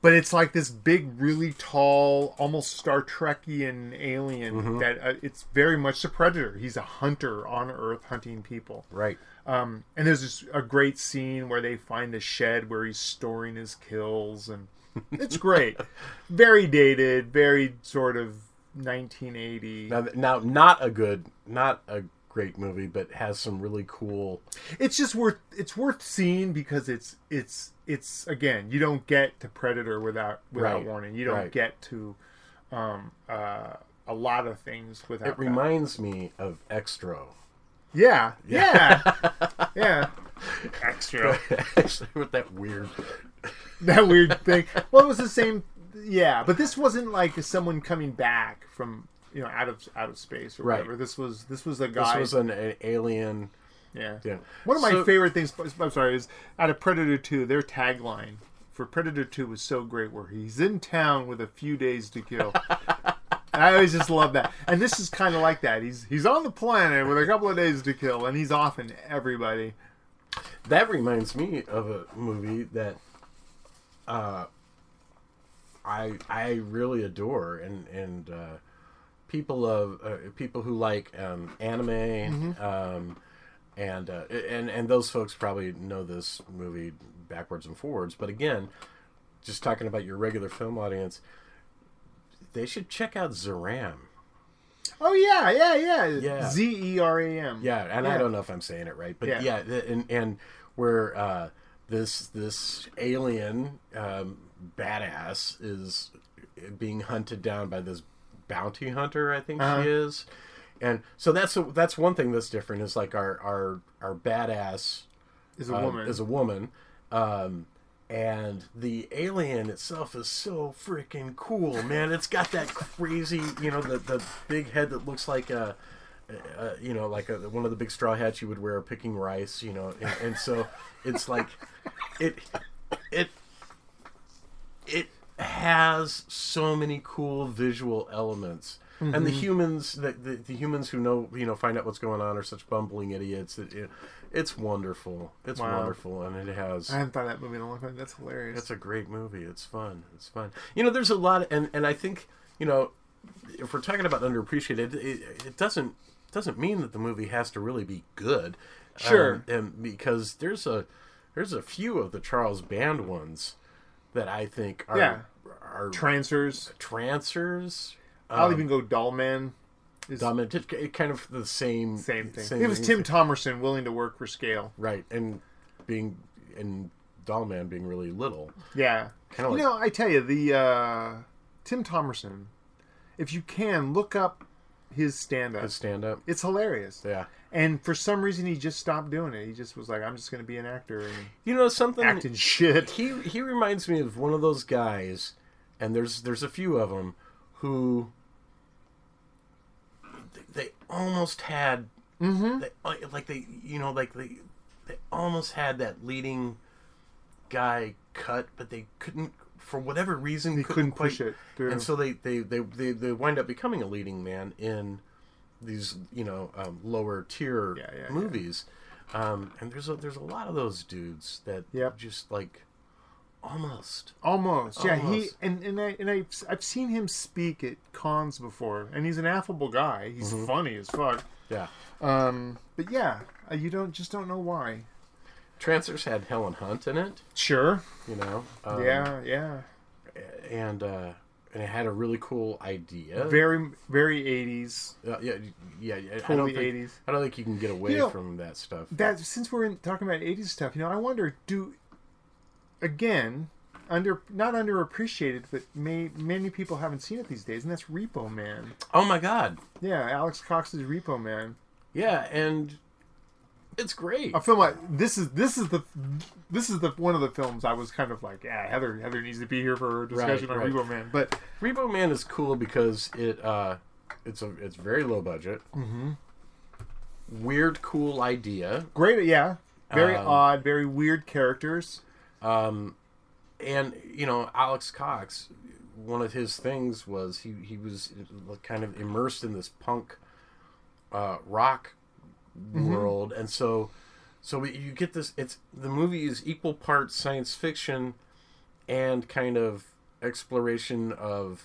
but it's like this big, really tall, almost Star Trekian alien Mm-hmm. that uh, it's very much the predator. He's a hunter on Earth hunting people. Right. Um, and there's this, a great scene where they find the shed where he's storing his kills, and it's great. very dated, very sort of 1980. Now, now, not a good, not a great movie, but has some really cool. it's just worth it's worth seeing because it's it's it's again you don't get to predator without without Right, warning you don't right. get to um uh a lot of things without It that. reminds me of Xtro. Yeah yeah yeah extra Actually, with that weird. that weird thing well it was the same yeah but this wasn't like someone coming back from you know out of out of space or Right. whatever this was this was a guy. This was an a- alien. Yeah. Yeah. One of my So- favorite things, I'm sorry, is out of Predator 2, their tagline for Predator 2 was so great where he's in town with a few days to kill. I always just love that. And this is kind of like that. He's he's on the planet with a couple of days to kill and he's offing everybody. That reminds me of a movie that uh, I I really adore, and and uh, people of uh, people who like um, anime, um, and uh, and and those folks probably know this movie backwards and forwards. But again, just talking about your regular film audience, they should check out Zeram. Oh yeah, yeah, yeah. Yeah. Z E R A M. Yeah, and I don't know if I'm saying it right, but Yeah. yeah, and and where uh, this this alien um, badass is being hunted down by this bounty hunter, I think Uh-huh. she is, and so that's that's one thing that's different is like our our our badass Is a um, woman. is a woman. Um, and the alien itself is so freaking cool, man. It's got that crazy, you know, the the big head that looks like a, uh, you know, like a, one of the big straw hats you would wear picking rice, you know, and, and so it's like it it it has so many cool visual elements. And the humans, the, the, the humans who know, you know, find out what's going on are such bumbling idiots. It, it, it's wonderful. It's Wow. wonderful, and it has. I haven't thought of that movie in a long time. That's hilarious. It's a great movie. It's fun. It's fun. You know, there's a lot, and and I think you know, if we're talking about underappreciated, it, it doesn't doesn't mean that the movie has to really be good. Sure. Um, and because there's a there's a few of the Charles Band ones that I think are Yeah. are Trancers. trancers. I'll um, even go Dollman. Is Dominant, it- it kind of the same same thing. same it was. Tim Thomerson willing to work for scale. right, and being and Dollman being really little. Yeah. Kinda you know, I tell you, the uh, Tim Thomerson, if you can, look up his stand up. His stand up, It's hilarious. yeah. And for some reason, he just stopped doing it. He just was like, I'm just going to be an actor and You know something acting shit. he he reminds me of one of those guys, and there's there's a few of them who they, almost had Mm-hmm. they, uh, like they you know like they they almost had that leading guy cut, but they couldn't for whatever reason they couldn't quite, push it through. and so they they, they they they wind up becoming a leading man in these you know um, lower tier Yeah, yeah, yeah. movies. Um, and there's a there's a lot of those dudes that Yep. just like almost Almost, yeah. He and and I and I've, I've seen him speak at cons before, and he's an affable guy. He's Mm-hmm. funny as fuck. yeah. Um, but yeah, uh, you don't just don't know why. Trancers had Helen Hunt in it, Sure. you know. Um, yeah, yeah. and uh, and it had a really cool idea. Very very eighties. Uh, yeah, yeah, yeah. I Totally 80s. I don't think you can get away You know, from that stuff. That since we're in, talking about eighties stuff, you know, I wonder do again under not underappreciated, but may, many people haven't seen it these days, and that's Repo Man. Oh my god. Yeah, Alex Cox's Repo Man. Yeah, and it's great. A film like this is this is the this is the one of the films I was kind of like, yeah, Heather Heather needs to be here for a discussion Right, on right. Repo Man, but Repo Man is cool because it uh it's a it's very low budget. Mm-hmm. Weird, cool idea. great, yeah, very Um, odd, very weird characters. And you know alex cox one of his things was he he was kind of immersed in this punk uh rock world. And so so we, you get this it's the movie is equal parts science fiction and kind of exploration of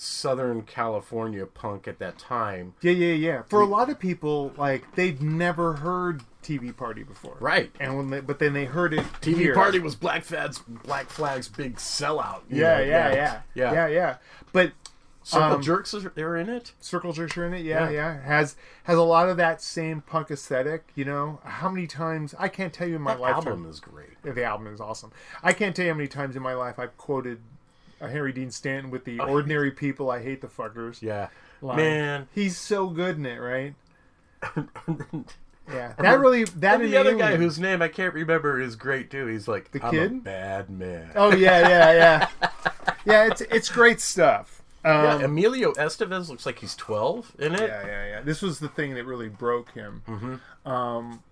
southern california punk at that time Yeah, yeah, yeah. For a lot of people, like they'd never heard TV Party before, right And when they, but then they heard it. tv here. party was black flags black flags big sellout you Yeah, know, yeah, yeah, yeah yeah, yeah. But circle Um, jerks are they're in it Circle Jerks are in it. Yeah, Yeah. yeah, Has has a lot of that same punk aesthetic. You know, how many times I can't tell you in my that lifetime. album is great the album is awesome. I can't tell you how many times in my life I've quoted uh, Harry Dean Stanton with the "Ordinary people, I hate the fuckers." Oh, Yeah. line. Man. he's so good in it, right? Yeah, that really that And the other guy whose name I can't remember is great too. He's like The I'm kid? a bad man. Oh yeah, yeah, yeah, yeah. It's it's great stuff. Um, yeah, Emilio Estevez looks like he's 12 in it. yeah, yeah, yeah. This was the thing that really broke him. Mm-hmm. Um,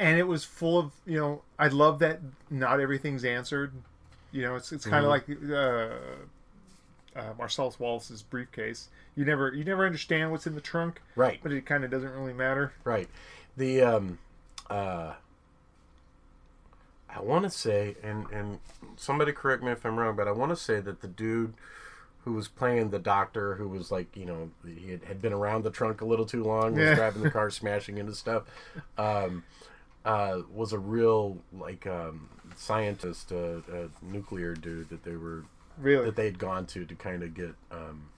and it was full of you know. I love that not everything's answered. You know, it's it's kind of Mm-hmm. like uh, uh, Marcellus Wallace's briefcase. You never you never understand what's in the trunk, Right. but it kind of doesn't really matter. Right. The um uh I want to say and and somebody correct me if I'm wrong, but I want to say that the dude who was playing the doctor who was like, you know, he had, had been around the trunk a little too long, was Yeah. driving the car smashing into stuff. Um uh, was a real like um, scientist, a, uh, nuclear dude that they were Really, that they had gone to to kind of get um,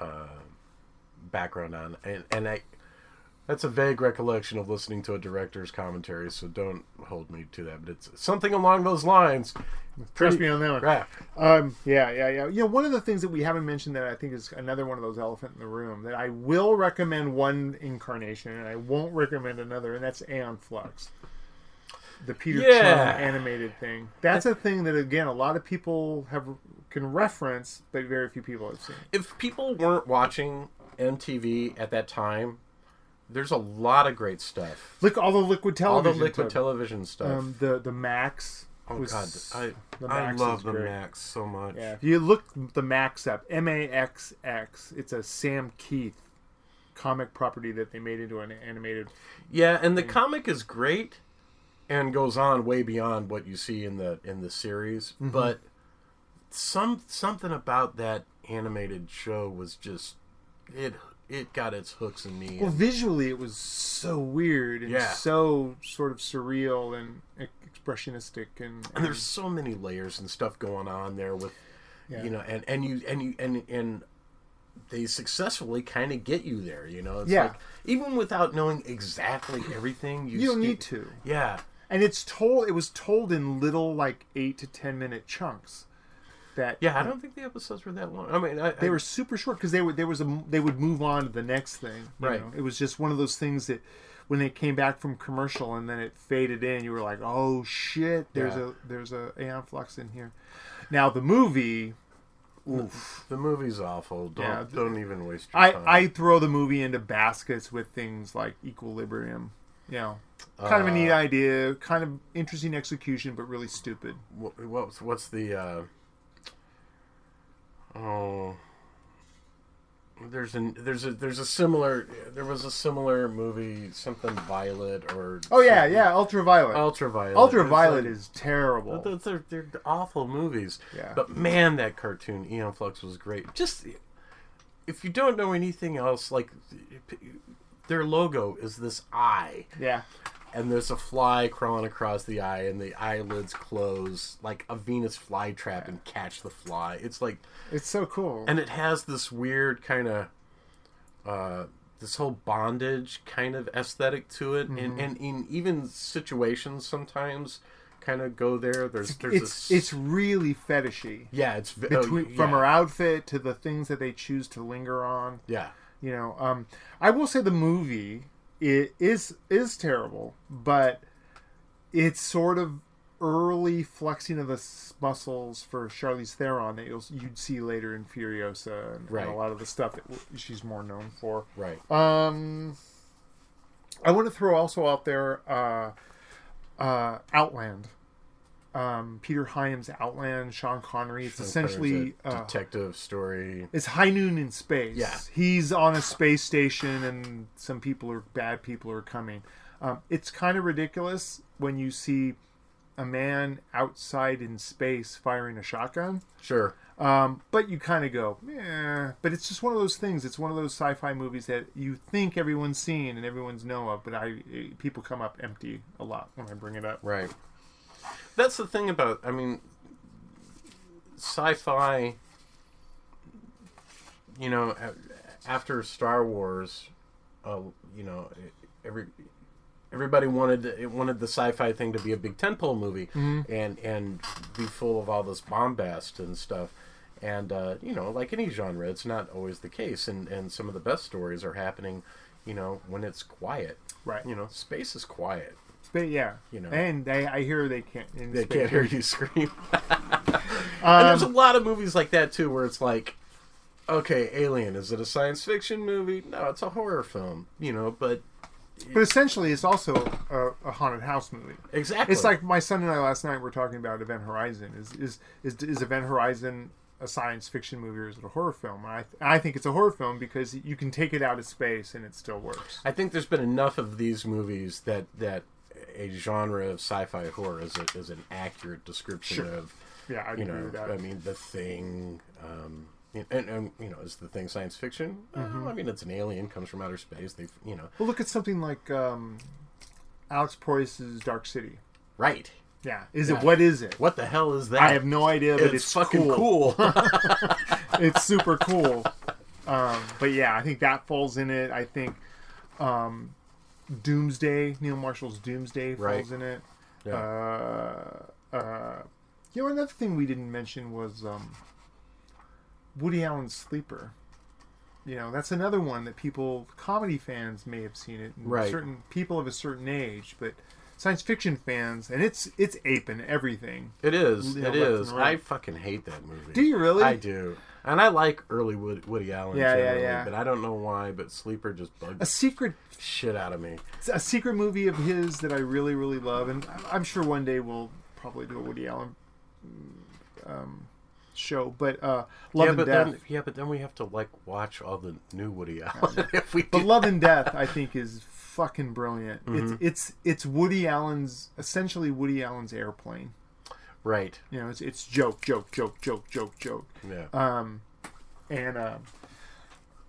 uh, background on, and and I that's a vague recollection of listening to a director's commentary, so don't hold me to that. But it's something along those lines. trust me on that one. Right. Um, yeah, yeah, yeah. You know, one of the things that we haven't mentioned that I think is another one of those elephant in the room that I will recommend one incarnation and I won't recommend another, and that's Aeon Flux. The Peter Yeah. Chung animated thing. That's a thing that again a lot of people have can reference, but very few people have seen. If people weren't watching MTV at that time, there's a lot of great stuff. Look, all the liquid television. All the liquid took- television stuff. Um, the the Maxx. oh was, God, I I love the great. Maxx so much. Yeah, if you look the Maxx up, M A X X, it's a Sam Kieth comic property that they made into an animated. Yeah, and the comic is great and goes on way beyond what you see in the in the series, Mm-hmm. but some something about that animated show was just it it got its hooks in me. Well, and- visually, it was so weird and Yeah. so sort of surreal and expressionistic, and, and there's so many layers and stuff going on there with Yeah. you know and and you and you and and they successfully kind of get you there you know it's Yeah. like even without knowing exactly everything you you don't sti- need to. yeah And it's told. It was told in little, like eight to ten minute chunks. That yeah i don't think the episodes were that long i mean I, they I- were super short because they were there was a they would move on to the next thing. Right. know? It was just one of those things that when they came back from commercial and then it faded in, you were like, oh shit, there's Yeah. a there's a Aeon Flux in here. Now the movie, oof. the movie's awful don't Yeah. don't even waste your I time I throw the movie into baskets with things like Equilibrium. You know, kind of a neat Uh, idea, kind of interesting execution, but really stupid. what, what's what's the uh oh there's an there's a there's a similar there was a similar movie something violet or Oh yeah, yeah, Ultraviolet. ultraviolet Ultraviolet It's is terrible. like- those are they're awful movies Yeah. but man that cartoon Aeon Flux was great just if you don't know anything else like their logo is this eye Yeah. And there's a fly crawling across the eye and the eyelids close like a venus flytrap and catch the fly it's like It's so cool. and it has this weird kind of uh this whole bondage kind of aesthetic to it and, and in even situations sometimes kind of go there. There's there's it's a, it's really fetishy yeah, it's oh, between yeah. from her outfit to the things that they choose to linger on. Yeah, You know, um, I will say the movie it is is terrible, but it's sort of early flexing of the muscles for Charlize Theron that you'll, you'd see later in Furiosa and, Right. and a lot of the stuff that she's more known for. right. Um, I want to throw also out there uh, uh, Outland. Um, Peter Hyams' Outland, Sean Connery. It's essentially a uh, detective story. it's High Noon in space. Yeah. he's on a space station, and some people are bad people are coming. Um, it's kind of ridiculous when you see a man outside in space firing a shotgun. Sure. Um, but you kind of go, yeah. But it's just one of those things. It's one of those sci-fi movies that you think everyone's seen and everyone's know of, but I people come up empty a lot when I bring it up. Right. That's the thing about, I mean, sci-fi. You know, after Star Wars, uh, you know, every everybody wanted it wanted the sci-fi thing to be a big tentpole movie and and be full of all this bombast and stuff. And uh, you know, like any genre, it's not always the case. And and some of the best stories are happening, you know, when it's quiet. Right. You know, space is quiet. But yeah, You know. and they, I hear they can't. They space- can't hear you scream. and there's um, a lot of movies like that too, where it's like, okay, Alien, is it a science fiction movie? No, it's a horror film. You know, but But essentially, it's also a, a haunted house movie. exactly, It's like my son and I last night were talking about Event Horizon. Is is is, is Event Horizon a science fiction movie or is it a horror film? And I I think it's a horror film because you can take it out of space and it still works. I think there's been enough of these movies that that a genre of sci-fi horror is, a, is an accurate description Sure. of Yeah, I you agree know, with that. I mean, The Thing, um, and, and you know, is The Thing science fiction? Mm-hmm. Well, I mean, it's an alien comes from outer space. They, you know, well, look at something like um, Alex Proyas's Dark City. right? Yeah, is Yeah. it? What is it? What the hell is that? I have no idea, but it's, it's, fucking cool. cool. it's super cool. Um, but yeah, I think that falls in it. I think um, Doomsday, Neil Marshall's Doomsday falls Right. in it. Yeah. Uh, uh, you know, another thing we didn't mention was um, Woody Allen's Sleeper. You know, that's another one that people, comedy fans, may have seen it. Right. Certain people of a certain age, but science fiction fans, and it's it's aping everything. It is. You know, It is. right. I fucking hate that movie. Do you really? I do. And I like early Wood, Woody Allen. Yeah, yeah, generally, yeah. But I don't know why. But Sleeper just bugged A secret shit out of me. a secret movie of his that I really, really love, and I'm sure one day we'll probably do a Woody Allen um, show. But uh, Love yeah, and but Death, then yeah, but then we have to like watch all the new Woody Allen if we but. Love and Death, I think is fucking brilliant. Mm-hmm. It's it's it's Woody Allen's essentially Woody Allen's airplane. Right. You know, it's it's joke, joke, joke, joke, joke, joke. Yeah. Um, and uh,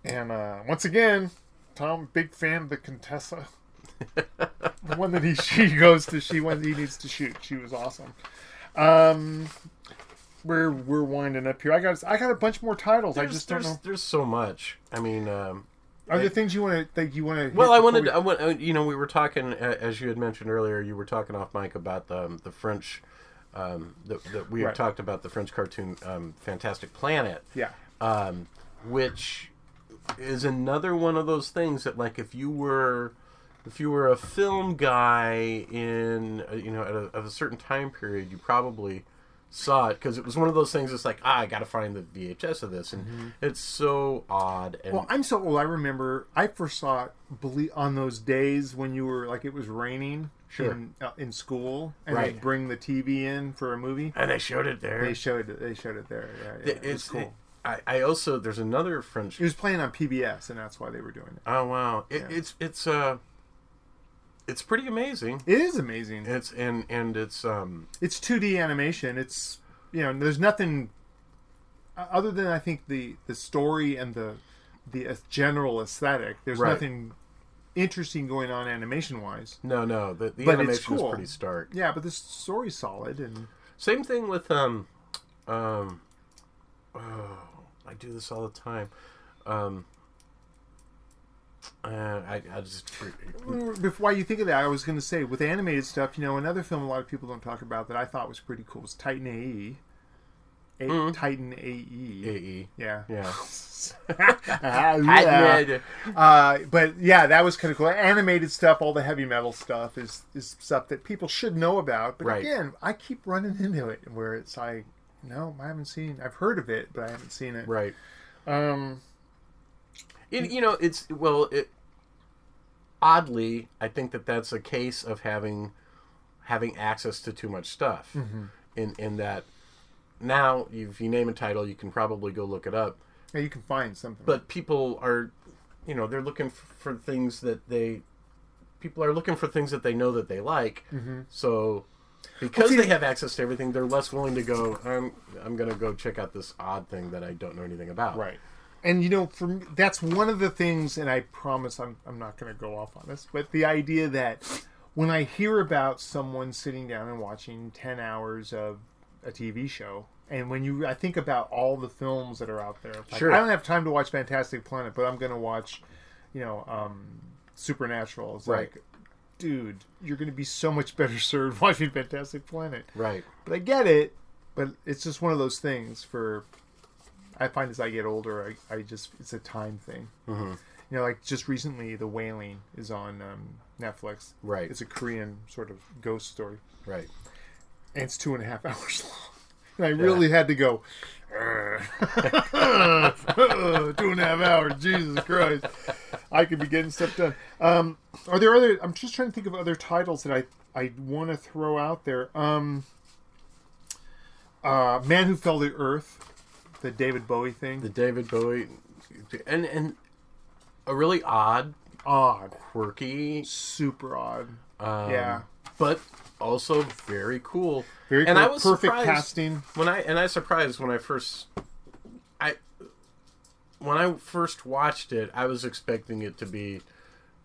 and uh, once again, Thom, big fan of the Contessa. the one that he she goes to, she when he needs to shoot. She was awesome. Um, we're we're winding up here. I got I got a bunch more titles. I there's, just don't know. there's so much. I mean, um, Are there things you want to think you want to? well, I wanted, I want, uh, you know, we were talking as you had mentioned earlier. You were talking off mic about the um, the French. Um, that, that we had Right. talked about the French cartoon um, Fantastic Planet. yeah. um, which is another one of those things that like if you were if you were a film guy in uh, you know at a, of a certain time period you probably saw it because it was one of those things it's like ah i gotta find the vhs of this and it's so odd and Well, I'm so old. I remember I first saw it on those days when you were like it was raining Sure. in uh, in school, and Right. they'd bring the TV in for a movie. and they showed it there They showed it. They showed it there. Yeah, yeah. It- It, was it's cool. I, I also there's another french It was playing on PBS, and that's why they were doing it. oh wow it, Yeah. it's it's uh it's pretty amazing It is amazing. it's and and it's um It's 2D animation. It's you know, there's nothing uh, other than I think the the story and the the uh, general aesthetic. There's Right. nothing interesting going on animation wise. no no the, the But animation is pretty stark Yeah, but the story's solid and Same thing with um um oh, I do this all the time. Um uh I, I just Before you think of that, I was going to say with animated stuff, you know, another film a lot of people don't talk about that I thought was pretty cool was Titan AE. A- Titan AE. AE. Yeah. Yeah. Ah, yeah. Uh, but yeah, that was kind of cool. Animated stuff, all the heavy metal stuff is is stuff that people should know about. But Right. again, I keep running into it where it's like, no, I haven't seen. I've heard of it, but I haven't seen it. Right. Um, It, you know, it's well. It oddly, I think that that's a case of having having access to too much stuff. In in that now, if you name a title, you can probably go look it up. yeah, you can find something. But people are, you know, they're looking for things that they. People are looking for things that they know that they like. Mm-hmm. So. Because they have access to everything, they're less willing to go. I'm I'm gonna go check out this odd thing that I don't know anything about. Right. And you know, for me, that's one of the things, and I promise I'm I'm not going to go off on this, but the idea that when I hear about someone sitting down and watching ten hours of a TV show, and when you I think about all the films that are out there, like, Sure. I don't have time to watch Fantastic Planet, but I'm going to watch, you know, um, Supernatural. It's Right. like, dude, you're going to be so much better served watching Fantastic Planet. Right. But I get it. But it's just one of those things for. I find as I get older, I, I just it's a time thing. Mm-hmm. You know, like just recently, The Wailing is on um, Netflix. Right. It's a Korean sort of ghost story, Right. And it's two and a half hours long. And I really had to go. two and a half hours, Jesus Christ! I could be getting stuff done. Um, are there other? I'm just trying to think of other titles that I I want to throw out there. Um, uh, Man Who Fell to Earth, the David Bowie thing. the David Bowie, and and a really odd, odd, quirky, super odd. um, yeah, but also very cool. very and cool. I was perfect surprised casting. when I and I was surprised when I first, I when I first watched it, I was expecting it to be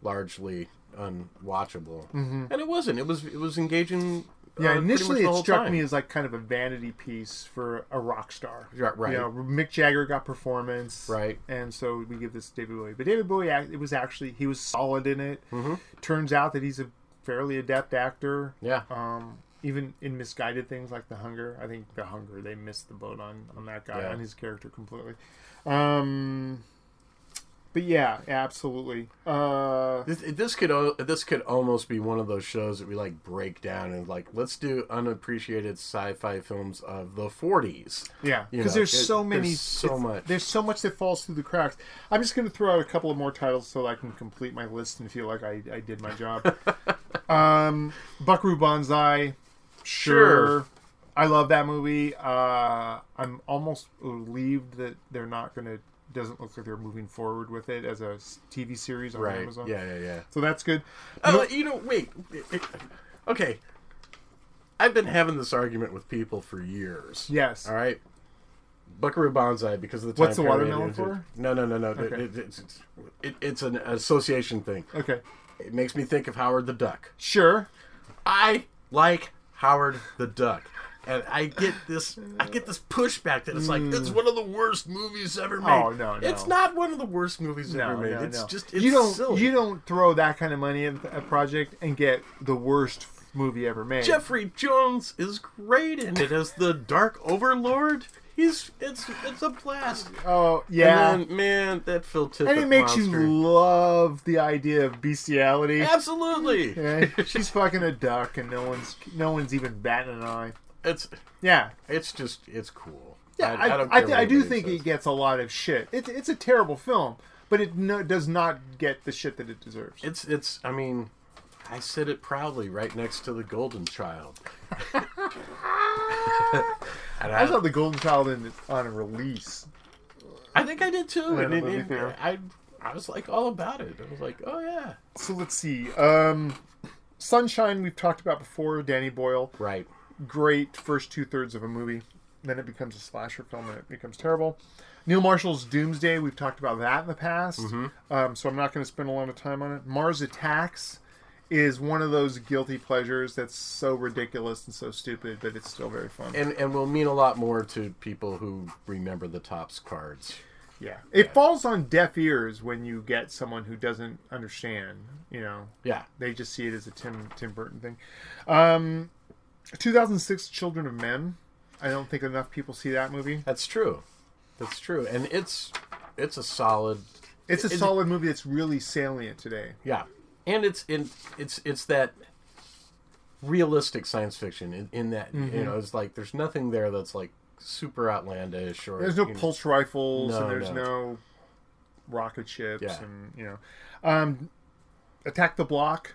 largely unwatchable, mm-hmm. and it wasn't. It was it was engaging. Yeah, uh, pretty much initially it struck time. me as like kind of a vanity piece for a rock star. Right, right. You know, Mick Jagger got performance. Right. And so we give this to David Bowie. But David Bowie, it was actually, he was solid in it. Mm-hmm. Turns out that he's a fairly adept actor. yeah, Um, even in misguided things like The Hunger. I think The Hunger, they missed the boat on, on that guy, Yeah. on his character completely. Um, but yeah, absolutely. Uh, This, this could this could almost be one of those shows that we like break down and like let's do unappreciated sci-fi films of the 40s. Yeah, because there's it- so many, there's so much. There's so much that falls through the cracks. I'm just going to throw out a couple of more titles so I can complete my list and feel like I, I did my job. um, Buckaroo Banzai, sure. Sure. I love that movie. Uh, I'm almost relieved that they're not going to. Doesn't look like they're moving forward with it as a TV series on Right. Amazon. Yeah, yeah, yeah. So that's good. Oh, you know, wait. It- it- okay. I've been having this argument with people for years. Yes. All right. Buckaroo Banzai because of the time What's the watermelon it- for? No, no, no, no. Okay. It- it's, it's, it, it's an association thing. Okay. It makes me think of Howard the Duck. Sure. I like Howard the Duck. And I get this, I get this pushback that it's like it's one of the worst movies ever made. Hmm. Oh, no, no. It's not one of the worst movies No, ever made. no, it's just it's you don't silly. you don't throw that kind of money at a project and get the worst movie ever made. Jeffrey Jones is great in it as the Dark Overlord. He's it's it's a blast. Oh yeah, And then, man, that Phil Tippett and it makes monster. you love the idea of bestiality. absolutely. Yeah, she's fucking a duck, and no one's no one's even batting an eye. It's Yeah, it's just it's cool. yeah. I, I, I, care th- what I do think says. it gets a lot of shit. It's it's a terrible film, but it no, does not get the shit that it deserves. It's it's. I mean, I said it proudly right next to the Golden Child. I saw the Golden Child in on a release. I think I did too. And, the and- movie and theater. I I was like all about it. I was like, oh yeah, So let's see. Um, Sunshine we've talked about before. Danny Boyle. right. Great first two thirds of a movie. Then it becomes a slasher film and it becomes terrible. Neil Marshall's Doomsday, we've talked about that in the past, um, so I'm not going to spend a lot of time on it. Mars Attacks is one of those guilty pleasures that's so ridiculous and so stupid, but it's still very fun. And and will mean a lot more to people who remember the tops cards. Yeah, it falls on deaf ears when you get someone who doesn't understand. You know, Yeah. they just see it as a Tim Tim Burton thing. Um, 2006 Children of Men. I don't think enough people see that movie. That's true. That's true. And it's it's a solid It's a it- solid movie that's really salient today. Yeah, and it's in it's it's that realistic science fiction in, in that Mm-hmm. you know it's like there's nothing there that's like super outlandish or There's no you know, pulse rifles No, and there's no. no. rocket ships Yeah. and you know, um, Attack the Block.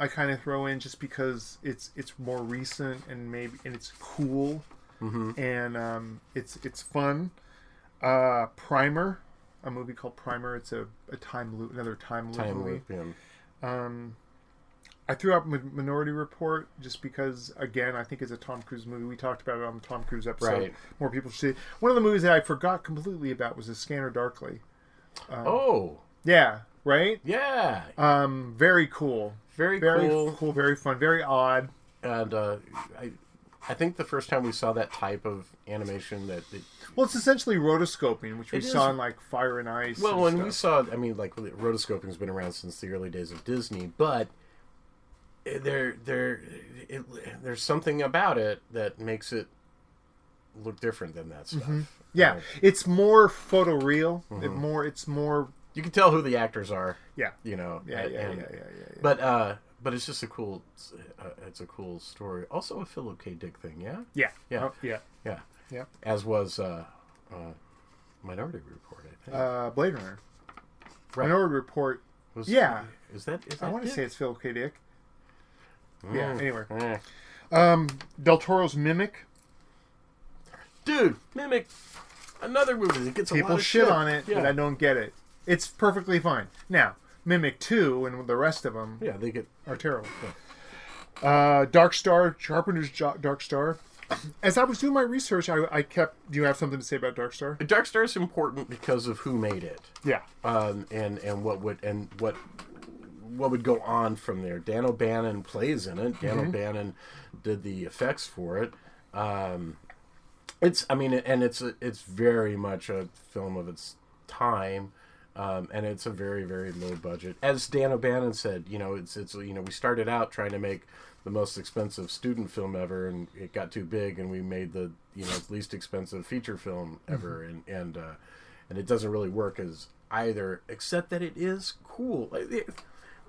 I kind of throw in just because it's it's more recent and maybe and it's cool Mm-hmm. and um, it's it's fun. Uh, Primer, a movie called Primer. It's a, a time loop, another time loop time movie. loop. Yeah. I threw out Minority Report just because, again, I think it's a Tom Cruise movie. We talked about it on the Tom Cruise episode. Right. More people should see. it. One of the movies that I forgot completely about was The Scanner Darkly. oh Yeah, right. yeah, Um, very cool. Very, Very cool. cool. Very fun. Very odd. And uh, I I think the first time we saw that type of animation that it, Well, it's essentially rotoscoping, which we It is- saw in like Fire and Ice. well and when we saw I mean like rotoscoping's been around since the early days of Disney, but there there it, there's something about it that makes it look different than that stuff. Mm-hmm. Yeah, Uh, it's more photoreal. Mm-hmm. It more. It's more. You can tell who the actors are. Yeah. you know. Yeah. Yeah. and- yeah. Yeah. Yeah. yeah. But uh, but it's just a cool, uh, it's a cool story. Also a Philip K. Dick thing, yeah, yeah. Yeah. Oh, yeah. yeah. Yeah. As was uh, uh, Minority Report, I think. Uh, Blade Runner. Right. Minority Report. Was- yeah. Is that? Is that? I want to say it's Philip K. Dick. Yeah. Mm. Anyway, Eh. um, Del Toro's Mimic. Dude, Mimic, another movie that gets a lot People of shit on it, Yeah. but I don't get it. It's perfectly fine. Now, Mimic Two and the rest of them Yeah, they get. are terrible. Uh, Dark Star, Carpenter's Jo- Dark Star. As I was doing my research, I, I kept. Do you have something to say about Dark Star? Dark Star is important because of who made it, Yeah. um, and and what would and what what would go on from there. Dan O'Bannon plays in it. Dan O'Bannon did the effects for it. Um, it's I mean, and it's a, it's very much a film of its time. Um, and it's a very very low budget. As Dan O'Bannon said, you know, it's it's you know we started out trying to make the most expensive student film ever, and it got too big, and we made the you know least expensive feature film ever, and and uh, and it doesn't really work as either, except that it is cool. Like, the,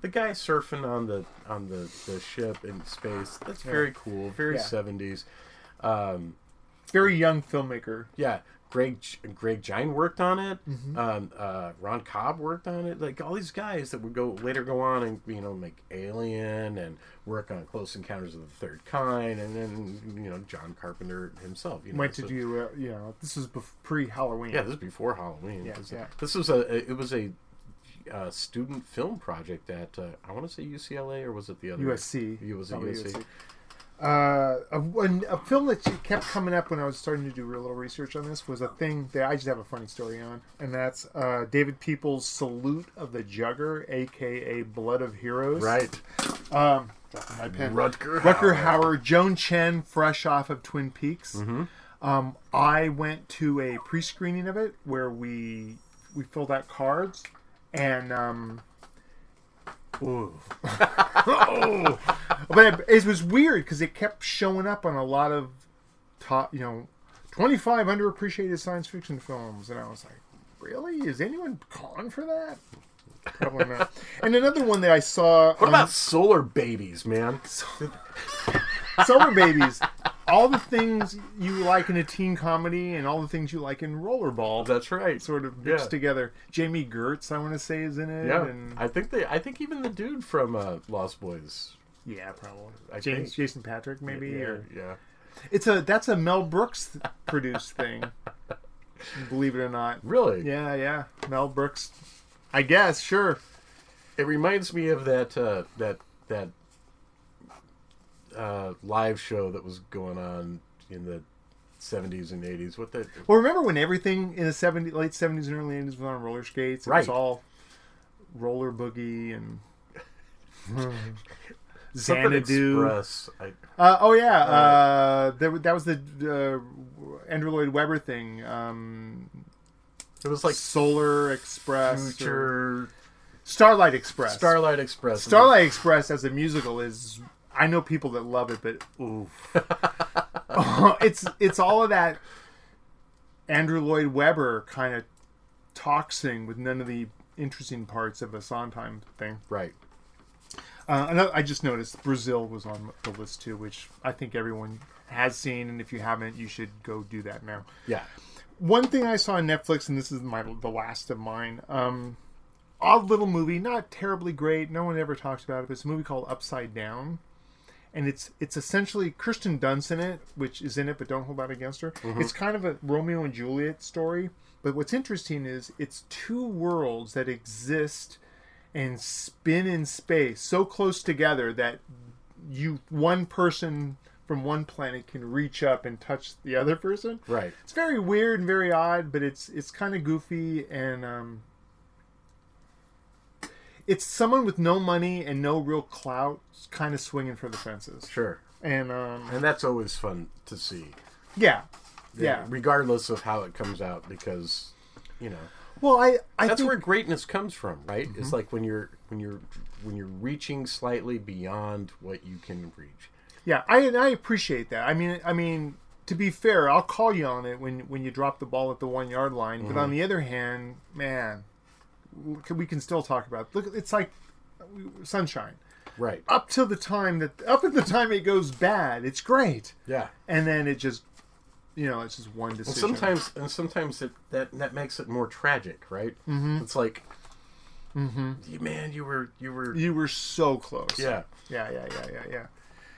the guy surfing on the on the, the ship in space, that's very cool, very Yeah. seventies. Very young filmmaker. Yeah, Greg Greg Jein worked on it. Mm-hmm. Um, uh, Ron Cobb worked on it. Like all these guys that would go later go on and you know make Alien and work on Close Encounters of the Third Kind, and then you know John Carpenter himself. You know, Went so- to do, uh, you know, this was pre Halloween. Yeah, this is before Halloween. Yeah, this, yeah. this was a it was a uh, student film project at uh, I want to say UCLA or was it the other USC. It was a Probably USC. Uh, a, a film that kept coming up when I was starting to do a little research on this was a thing that I just have a funny story on, and that's uh, David Peoples' Salute of the Jugger, aka Blood of Heroes. Right, Um, my pen. Rutger Rutger Hauer. Hauer, Joan Chen, fresh off of Twin Peaks. Mm-hmm. Um, I went to a pre-screening of it where we we filled out cards, and um. oh. but it, it was weird because it kept showing up on a lot of top, you know, twenty-five underappreciated science fiction films, and I was like, really? Is anyone calling for that? Probably not. and another one that I saw. What about Solar Babies, man? Solar Babies? All the things you like in a teen comedy, and all the things you like in Rollerball. That's right. sort of mixed Yeah. together. Jami Gertz, I want to say, is in it. Yeah, and I think they. I think even the dude from uh, Lost Boys. yeah, probably. I James think. Jason Patric, maybe. yeah, Or yeah. it's a that's a Mel Brooks produced thing. Believe it or not. Really? Yeah, yeah. Mel Brooks. I guess sure. It reminds me of that uh, that that uh, live show that was going on in the seventies and eighties. What the Well, remember when everything in the 70s, late seventies and early eighties was on roller skates? It was Right. all roller boogie and Xanadu. Uh, oh yeah, uh, there, that was the uh, Andrew Lloyd Webber thing. Um, It was like Solar Express, or Future Starlight Express. Starlight Express. Starlight Express as a musical is. I know people that love it, but oof. it's it's all of that Andrew Lloyd Webber kind of toxing with none of the interesting parts of a Sondheim thing. Right. Uh, another, I just noticed Brazil was on the list too, which I think everyone has seen, and if you haven't, you should go do that now. Yeah. One thing I saw on Netflix, and this is my the last of mine. Um, odd little movie, not terribly great. No one ever talks about it. But it's a movie called Upside Down, and it's it's essentially Kirsten Dunst in it, which is in it, but don't hold that against her. It's kind of a Romeo and Juliet story. But what's interesting is it's two worlds that exist and spin in space so close together that you one person from one planet can reach up and touch the other person. Right. It's very weird and very odd, but it's it's kind of goofy and um, it's someone with no money and no real clout, kind of swinging for the fences. Sure. And um, And that's always fun to see. yeah, yeah. Regardless of how it comes out, because you know Well, I I that's think where greatness comes from, right? Mm-hmm. It's like when you're when you're when you're reaching slightly beyond what you can reach. Yeah, I and I appreciate that. I mean, I mean, to be fair, I'll call you on it when when you drop the ball at the one yard line. But on the other hand, man, we can still talk about. Look, it's like sunshine. Right. Up to the time that up at the time it goes bad, it's great, Yeah. and then it just, you know, it's just one And decision. sometimes and sometimes it, that that makes it more tragic, right? Mm-hmm. It's like, mm-hmm. man, you were you were you were so close. yeah. yeah, yeah, yeah, yeah, yeah.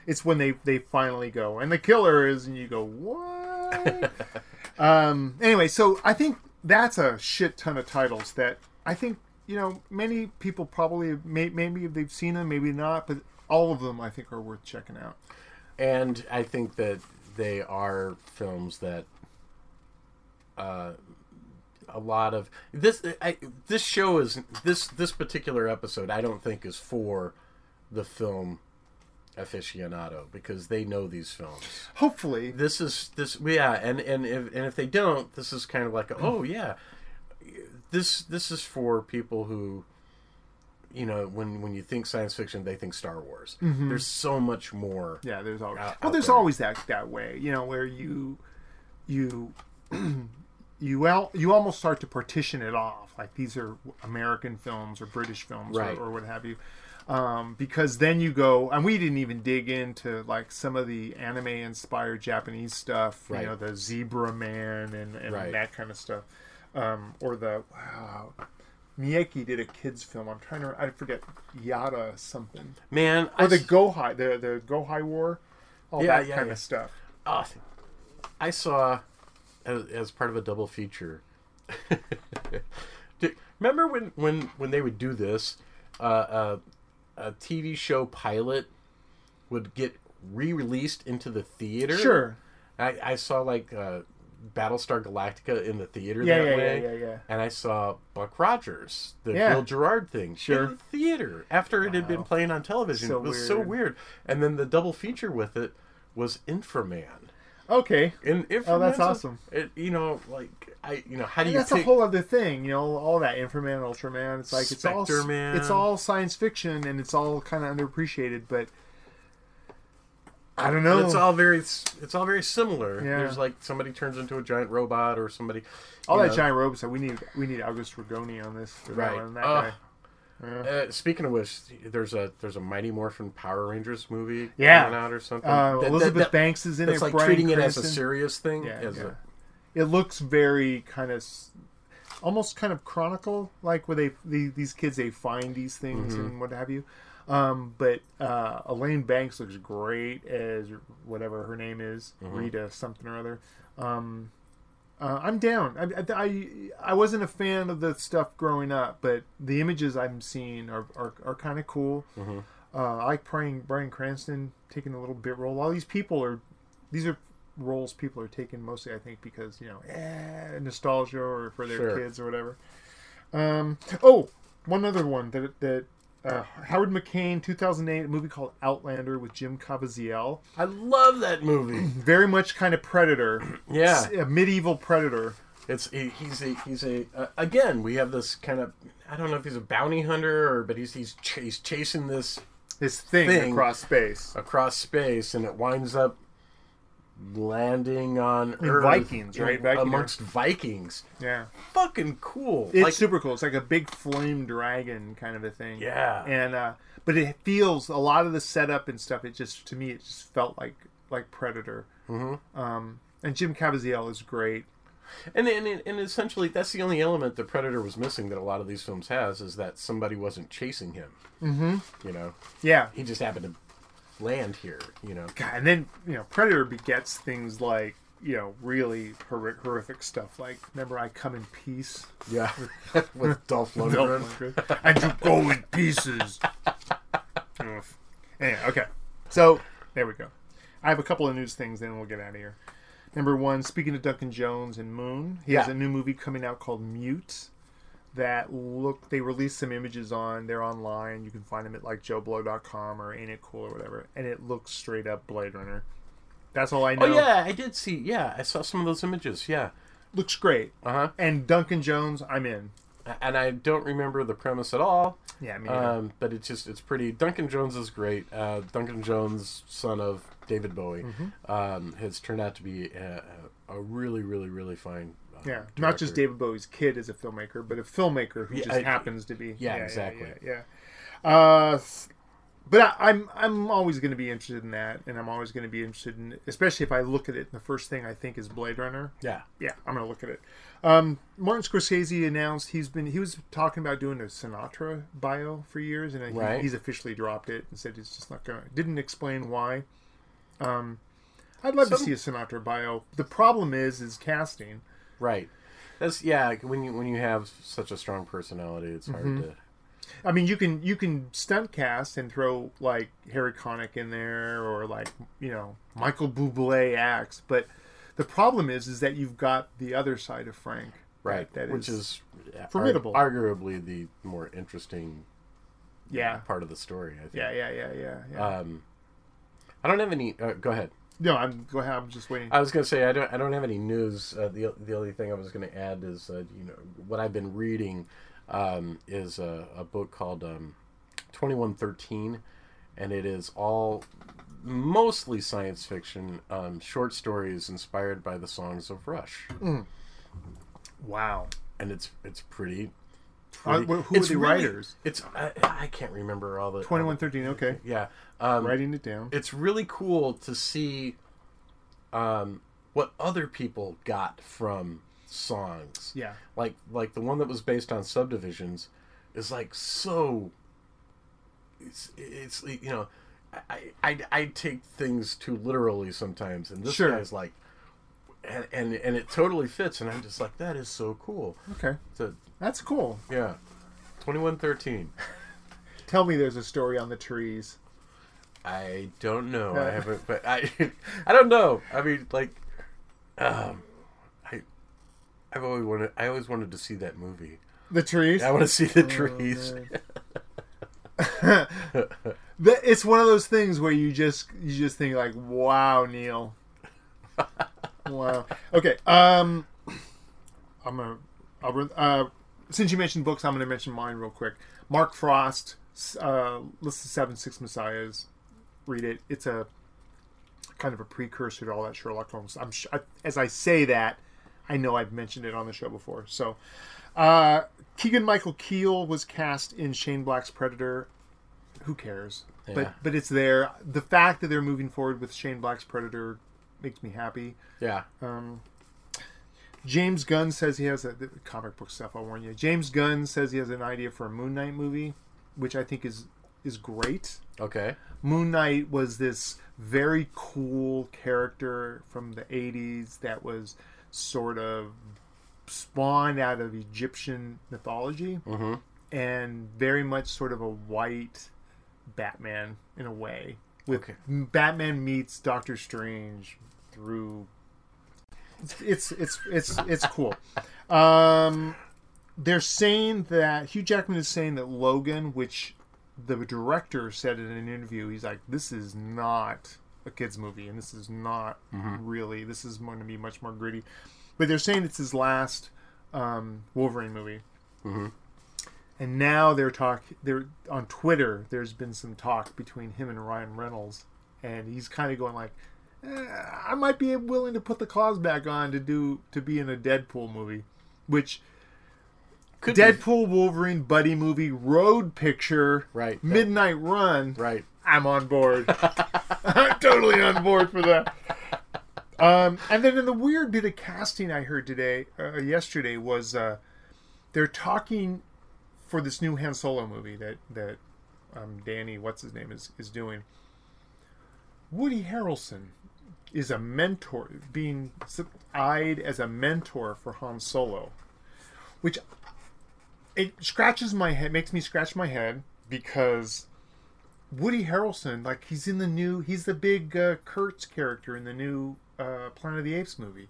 It's when they they finally go, and the killer is, and you go, what? um. Anyway, so I think that's a shit ton of titles that I think you know many people probably may, maybe they've seen them, maybe not, but all of them I think are worth checking out. And I think that they are films that uh, a lot of this I, this show is this this particular episode I don't think is for the film aficionado because they know these films. Hopefully, This is this yeah, and and if and if they don't, this is kind of like a, oh yeah, this this is for people who you know when when you think science fiction they think Star Wars. There's so much more. yeah. There's always Out- well, there's there. always that that way, you know, where you you you well you almost start to partition it off like these are American films or British films Right. or, or what have you. Um, because then you go, and we didn't even dig into like some of the anime-inspired Japanese stuff, Right. you know, the Zebra Man and, and Right. that kind of stuff, um, or the wow, Miike did a kids film. I'm trying to, I forget Yada something, Man, or I the s- Yokai, the the Yokai War, all Yeah, that yeah, kind yeah. of stuff. Oh, I saw as, as part of a double feature. Remember when, when, when they would do this? Uh, uh, a TV show pilot would get re-released into the theater. Sure. I, I saw like uh, Battlestar Galactica in the theater Yeah, that yeah, way. yeah, yeah, yeah. And I saw Buck Rogers, the Yeah. Gil Gerard thing, Sure. in the theater after it had been playing on television. So it was so weird. weird. And then the double feature with it was Inframan. Okay. And if Oh, that's awesome. It, you know, like I, you know, how do you that's take? a whole other thing, you know, all that Inframan, Ultraman. It's like it's all Man. it's all science fiction and it's all kind of underappreciated, but I don't know. It's all very, it's all very similar. Yeah. There's like somebody turns into a giant robot or somebody. all that know. giant robot stuff. We need we need August Ragone on this for that Right. one. That Ugh. guy. Uh, speaking of which, there's a there's a Mighty Morphin Power Rangers movie Yeah. coming out or something. Uh, That- that- Elizabeth that- Banks is in it. It's it. like Bryan treating it as a serious thing. Yeah, as yeah. A, It looks very kind of, almost kind of chronicle, like where they the, these kids they find these things Mm-hmm. and what have you. Um, but uh, Elaine Banks looks great as whatever her name is, Mm-hmm. Rita something or other. Um, uh, I'm down. I, I, I wasn't a fan of the stuff growing up, but the images I'm seeing are are, are kind of cool. Mm-hmm. Uh, I like Bryan, Bryan Cranston taking a little bit role. All these people are, these are roles people are taking mostly, I think, because you know, eh, nostalgia or for their Sure. kids or whatever. Um, oh, one other one that that uh, Howard McCain, 2008, a movie called Outlander with Jim Caviezel. I love that movie. Very much kind of Predator. Yeah. A medieval Predator. It's he, he's a he's a uh, again we have this kind of I don't know if he's a bounty hunter or but he's he's, ch- he's chasing this His thing, Thing. across space. across space and it winds up landing on Earth Vikings, right? Amongst Vikings. Yeah. Fucking cool. It's like super cool. It's like a big flame dragon kind of a thing. Yeah. And uh but it feels a lot of the setup and stuff. It just to me, it just felt like like Predator. Mm-hmm. Um, and Jim Caviezel is great. And, and and essentially, that's the only element that Predator was missing that a lot of these films has is that somebody wasn't chasing him. Mm-hmm. You know, Yeah. he just happened to land here. You know, God, and then you know Predator begets things like you know really horrific, horrific stuff. Like remember, I come in peace. yeah, with Dolph Lundgren. and you go in pieces. Anyway, okay. So there we go. I have a couple of news things, then we'll get out of here. Number one, speaking of Duncan Jones and Moon, he has a new movie coming out called Mute. That look, they released some images on. They're online. You can find them at like JoBlo.com or Ain't It Cool or whatever. And it looks straight up Blade Runner. That's all I know. Oh yeah, I did see. Yeah, I saw some of those images. Yeah, looks great. uh huh. And Duncan Jones, I'm in. And I don't remember the premise at all. Yeah, me. Um, but it's just it's pretty. Duncan Jones is great. Uh, Duncan Jones, son of David Bowie, Mm-hmm. um, has turned out to be a, a really, really, really really Yeah, not just. David Bowie's kid as a filmmaker, but a filmmaker who Yeah, just I- happens to be. yeah, exactly. Yeah, yeah. Uh, but I, I'm I'm always going to be interested in that, and I'm always going to be interested in, especially if I look at it. and The first thing I think is Blade Runner. Yeah. Yeah, I'm going to look at it. Um, Martin Scorsese announced he's been he was talking about doing a Sinatra bio for years, and he, Right. he's officially dropped it and said he's just not going. to Didn't explain why. Um, I'd love to see a Sinatra bio. The problem is is casting. Right. That's yeah. When you when you have such a strong personality, it's hard Mm-hmm. to. I mean, you can you can stunt cast and throw like Harry Connick in there or like you know Michael Bublé acts, but the problem is is that you've got the other side of Frank, Right. That which is, is formidable. ar- arguably the more interesting yeah, part of the story. I think. yeah, yeah, yeah, yeah. yeah. Um, I don't have any. Uh, go ahead. No, I'm go ahead. I'm just waiting. I was going to say I don't. I don't have any news. Uh, the the only thing I was going to add is uh, you know what I've been reading um, is a, a book called um, Twenty One Thirteen, and it is all mostly science fiction, um, short stories inspired by the songs of Rush, wow. and it's it's pretty. Uh, pretty- wh- who are the really- writers? It's I, I can't remember all the Twenty one thirteen. Okay, Yeah, um, writing it down. it's really cool to see um, what other people got from songs. Yeah. like like the one that was based on subdivisions is like so. It's it's you know, I I I take things too literally sometimes, and this Sure. guy's like. And, and and it totally fits, and I'm just like, that is so cool. Okay, So that's cool. yeah, twenty one thirteen. Tell me, there's a story on the trees. I don't know. I haven't, but I, I don't know. I mean, like, um, I, I've always wanted. I always wanted to see that movie. The trees. I want to see the trees. That- it's one of those things where you just you just think like, wow, Neil. wow. Okay. Um, I'm gonna. I'll, uh, since you mentioned books, I'm gonna mention mine real quick. Mark Frost, uh, list of seven six messiahs. Read it. It's a kind of a precursor to all that Sherlock Holmes. I'm sh- I, as I say that, I know I've mentioned it on the show before. So, uh, Keegan Michael Key was cast in Shane Black's Predator. Who cares? Yeah. But but it's there. The fact that they're moving forward with Shane Black's Predator makes me happy. yeah, James Gunn says he has a the comic book stuff. I'll warn you. James Gunn says he has an idea for a Moon Knight movie, which I think is is great. okay, Moon Knight was this very cool character from the 80s that was sort of spawned out of Egyptian mythology mm-hmm. and very much sort of a white Batman in a way. With Okay. Batman meets Doctor Strange through it's it's it's it's cool. Um they're saying that Hugh Jackman is saying that Logan, which the director said in an interview, he's like, "This is not a kids movie, and this is not really. This is going to be much more gritty." but they're saying it's his last um, Wolverine movie. And now they're talk they're on Twitter. There's been some talk between him and Ryan Reynolds, and he's kind of going like, "I might be willing to put the claws back on to do to be in a Deadpool movie," which Could be. Deadpool Wolverine buddy movie road picture Right. midnight run Right. I'm on board. I'm totally on board for that. Um, and then in the weird bit of casting I heard today, uh, yesterday, was uh, they're talking for this new Han Solo movie that that um, Danny, what's his name, is is doing. Woody Harrelson is a mentor, being eyed as a mentor for Han Solo, which it scratches my head, makes me scratch my head because Woody Harrelson, like he's in the new, he's the big uh, Kurtz character in the new uh, Planet of the Apes movie,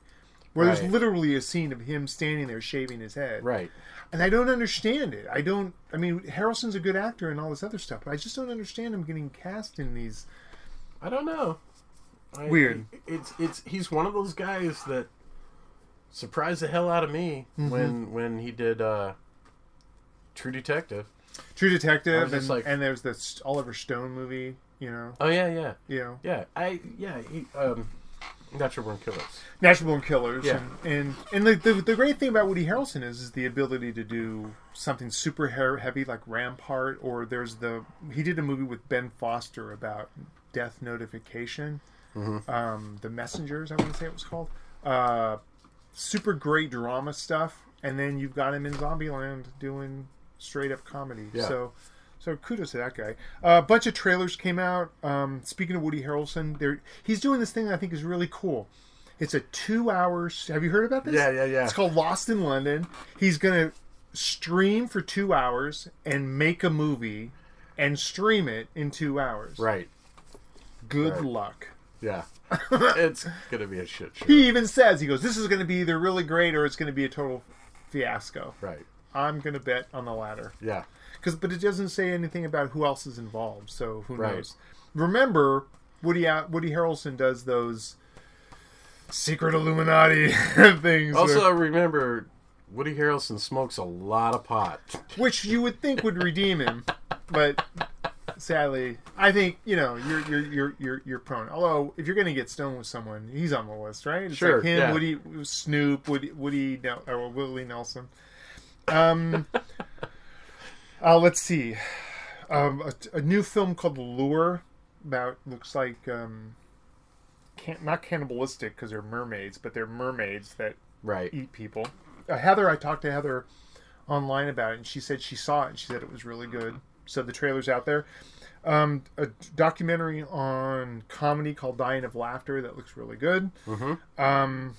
where there's literally a scene of him standing there shaving his head, Right. and I don't understand it. I don't. I mean, Harrelson's a good actor and all this other stuff, but I just don't understand him getting cast in these. I don't know. I- Weird. It's it's he's one of those guys that surprised the hell out of me Mm-hmm. when when he did uh True Detective. True Detective, and, like- and there's this Oliver Stone movie, you know, Oh yeah, yeah. you know, Yeah. I yeah, he um Natural Born Killers. Natural Born Killers, Yeah. and and, and the, the the great thing about Woody Harrelson is is the ability to do something super heavy like Rampart, or there's the he did a movie with Ben Foster about death notification, um, the Messengers, I want to say it was called, uh, super great drama stuff, and then you've got him in Zombieland doing straight up comedy, Yeah. so. So kudos to that guy. Uh, a bunch of trailers came out. Um, speaking of Woody Harrelson, there he's doing this thing that I think is really cool. It's a two hours. Have you heard about this? Yeah, yeah, yeah. It's called Lost in London. He's gonna stream for two hours and make a movie and stream it in two hours. Right. Good Right. luck. Yeah. it's gonna be a shit show. He even says he goes, "This is gonna be either really great or it's gonna be a total fiasco." Right. I'm gonna bet on the latter. Yeah. Because, but it doesn't say anything about who else is involved, so who Right. knows? Remember, Woody Woody Harrelson does those secret Illuminati things, Also where- remember Woody Harrelson smokes a lot of pot. which you would think would redeem him, but sadly, I think you know you're you're you're you're, you're prone. Although, if you're going to get stoned with someone, he's on the list, right? It's Sure, like him, yeah. Woody, Snoop, Woody, Woody, or Willie Nelson. Um, uh, let's see, um, a, a new film called Lure about looks like um, can not cannibalistic because they're mermaids, but they're mermaids that Right. eat people. Uh, Heather, I talked to Heather online about it, and she said she saw it and she said it was really good. So the trailer's out there. Um, a documentary on comedy called Dying of Laughter that looks really good. Um,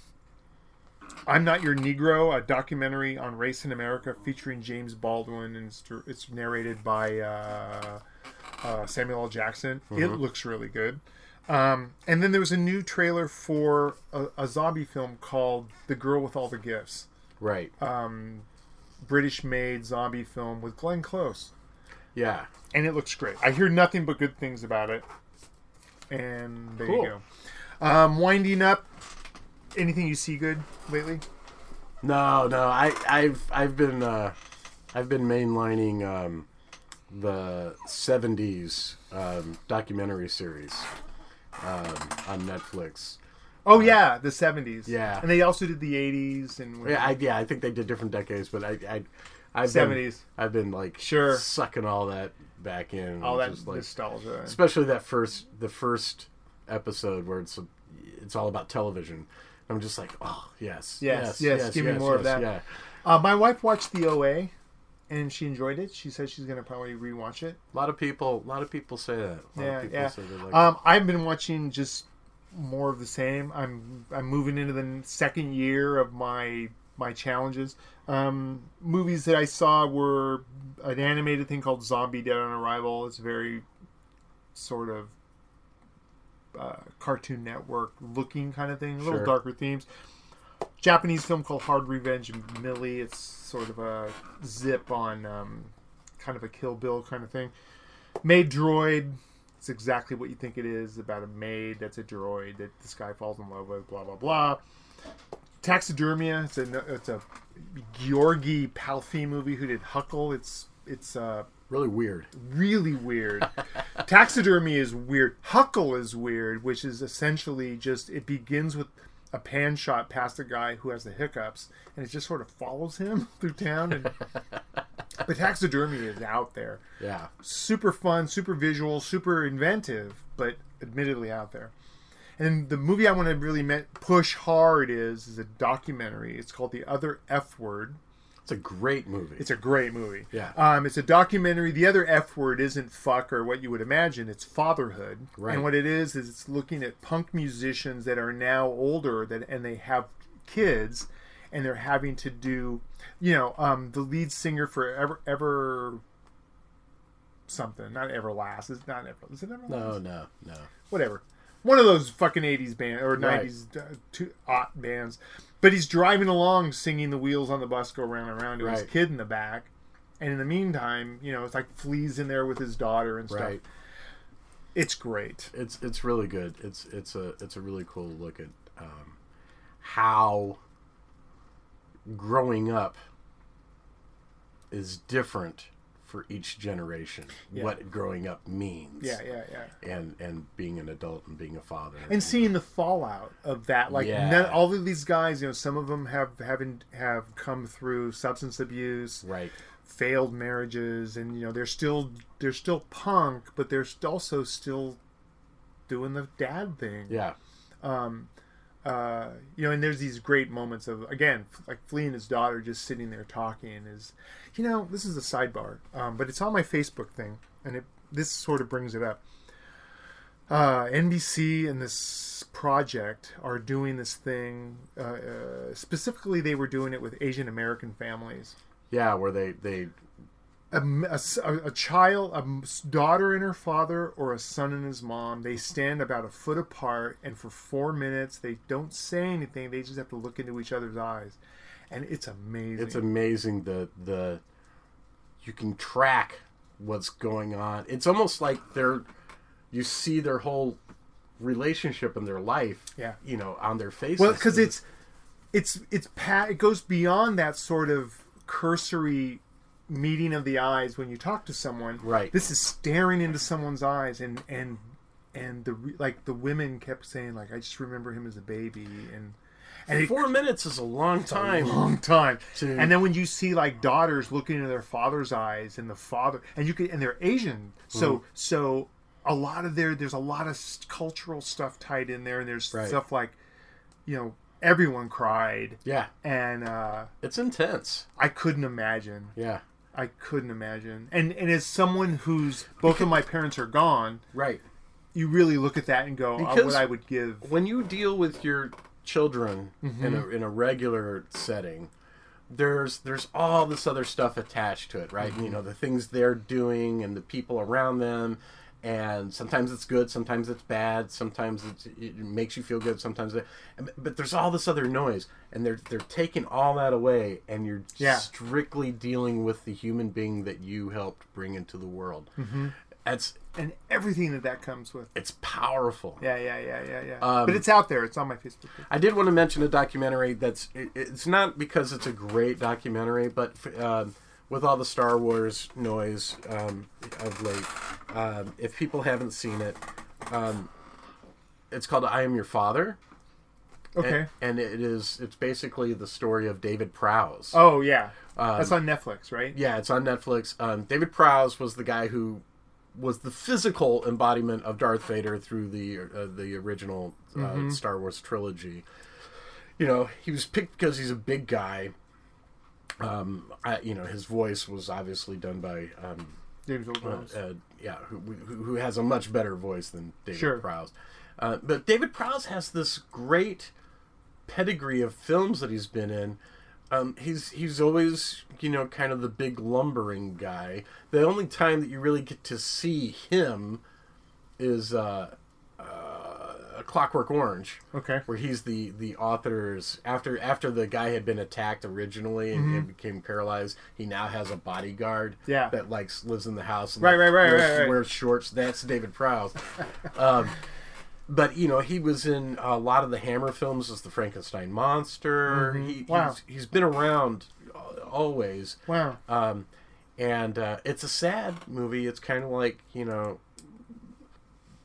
I'm Not Your Negro, a documentary on race in America featuring James Baldwin, and it's, it's narrated by uh, uh, Samuel L. Jackson. It looks really good. Um, and then there was a new trailer for a, a zombie film called The Girl with All the Gifts. Right. British made zombie film with Glenn Close. Yeah. And it looks great. I hear nothing but good things about it. And there Cool. you go. Um, winding up, anything you see good lately? No, no. I, I've I've been uh, I've been mainlining um, the '70s um, documentary series um, on Netflix. Oh, yeah, the 70s. Yeah. And they also did the 80s and Yeah, I, yeah. I think they did different decades, but I, I I've been, 70s. I've been like Sure. sucking all that back in. all that just, like, nostalgia. especially that first the first episode where it's it's all about television. I'm just like, oh yes, Yes, yes, give me more of that. Yeah, Uh, my wife watched the OA, and she enjoyed it. She said she's going to probably rewatch it. a lot of people, a lot of people say that. A lot Yeah, of people yeah. say like Um, I've been watching just more of the same. I'm I'm moving into the second year of my my challenges. Um, movies that I saw were an animated thing called Zombie Dead on Arrival. It's very sort of uh, Cartoon Network looking kind of thing, a little Sure. darker themes. Japanese film called Hard Revenge Millie. It's sort of a zip on um, kind of a Kill Bill kind of thing. Maid Droid. It's exactly what you think it is about a maid that's a droid that this guy falls in love with. Blah blah blah. Taxidermia. It's a it's a György Pálfi movie who did Hukkle. It's it's uh, Really weird. really weird. Taxidermy is weird. Hukkle is weird, which is essentially just it begins with a pan shot past a guy who has the hiccups, and it just sort of follows him through town. And but taxidermy is out there, Yeah. super fun, super visual, super inventive, but admittedly out there. And the movie I want to really push hard is is a documentary. It's called The Other F Word. It's a great movie. It's a great movie. Yeah. Um, it's a documentary. The other F word isn't fuck or what you would imagine. It's fatherhood. Right. And what it is is it's looking at punk musicians that are now older that and they have kids, and they're having to do, you know, um, the lead singer for ever ever something, not Everlast. It's not Ever. Is it Everlast? no, no, no. whatever. One of those fucking 80s band or Right. 90s uh, two aught bands. But he's driving along singing the wheels on the bus go round and round to his kid in the back. And in the meantime, you know, it's like Flea's in there with his daughter and stuff. Right. It's great. It's it's really good. It's it's a it's a really cool look at um, how growing up is different for each generation. Yeah. What growing up means. Yeah, yeah, yeah. And and being an adult and being a father. And seeing the fallout of that, like Yeah. none, all of these guys, you know, some of them have haven't have come through substance abuse, right. failed marriages, and you know they're still they're still punk, but they're also still doing the dad thing. Yeah. Um, uh, you know, and there's these great moments of again, like Flea and his daughter just sitting there talking. Is you know, this is a sidebar, um, but it's on my Facebook thing, and it this sort of brings it up. Uh, NBC and this project are doing this thing. Uh, uh, specifically, they were doing it with Asian American families. Yeah, where they they A, a a- child, a daughter and her father, or a son and his mom, they stand about a foot apart, and for four minutes they don't say anything. They just have to look into each other's eyes, and it's amazing. it's amazing the the you can track what's going on. It's almost like they're you see their whole relationship in their life. Yeah. You know, on their faces. well because it's it's it's pa- it goes beyond that sort of cursory meeting of the eyes when you talk to someone. Right. This is staring into someone's eyes, and and and the like the women kept saying like I just remember him as a baby and. And it, four minutes is a long time. long time. To- And then when you see like daughters looking into their father's eyes, and the father, and you can, and they're Asian, so Mm. so a lot of their there's a lot of cultural stuff tied in there, and there's Right. stuff like, you know, everyone cried, Yeah, and uh, it's intense. I couldn't imagine. Yeah, I couldn't imagine. And and as someone whose both of my parents are gone, right. you really look at that and go, Because- what I would give. When you deal with your children in Mm-hmm. a in a regular setting, there's there's all this other stuff attached to it, right? Mm-hmm. You know, the things they're doing and the people around them. And sometimes it's good, sometimes it's bad, sometimes it's, it makes you feel good, sometimes it, but there's all this other noise, and they're they're taking all that away, and you're Yeah. strictly dealing with the human being that you helped bring into the world. Mm-hmm. It's And everything that that comes with. it's powerful. Yeah, yeah, yeah, yeah, yeah. Um, but it's out there. It's on my Facebook. page. I did want to mention a documentary that's it, it's not because it's a great documentary, but um with all the Star Wars noise um, of late, um, if people haven't seen it, um, it's called "I Am Your Father," Okay. and, and it is it's basically the story of David Prowse. Oh yeah, Um, that's on Netflix, right? Yeah, it's on Netflix. Um, David Prowse was the guy who was the physical embodiment of Darth Vader through the uh, the original uh, Star Wars trilogy. You know, he was picked because he's a big guy. Um, I, you know, his voice was obviously done by um, James Earl Jones. uh, yeah, who, who, who has a much better voice than David Sure. Prowse. Uh, but David Prowse has this great pedigree of films that he's been in. Um, he's he's always you know kind of the big lumbering guy. The only time that you really get to see him is uh, uh, Clockwork Orange okay. where he's the the author's after after the guy had been attacked originally and, and became paralyzed he now has a bodyguard Mm-hmm. Yeah. that like lives in the house and Right, right, right, wears, right, right. wears shorts that's david prowse um, but you know, he was in a lot of the Hammer films as the Frankenstein monster. Mm-hmm. Wow. he's, he's been around always. Wow. Um, and uh, it's a sad movie. It's kind of like you know,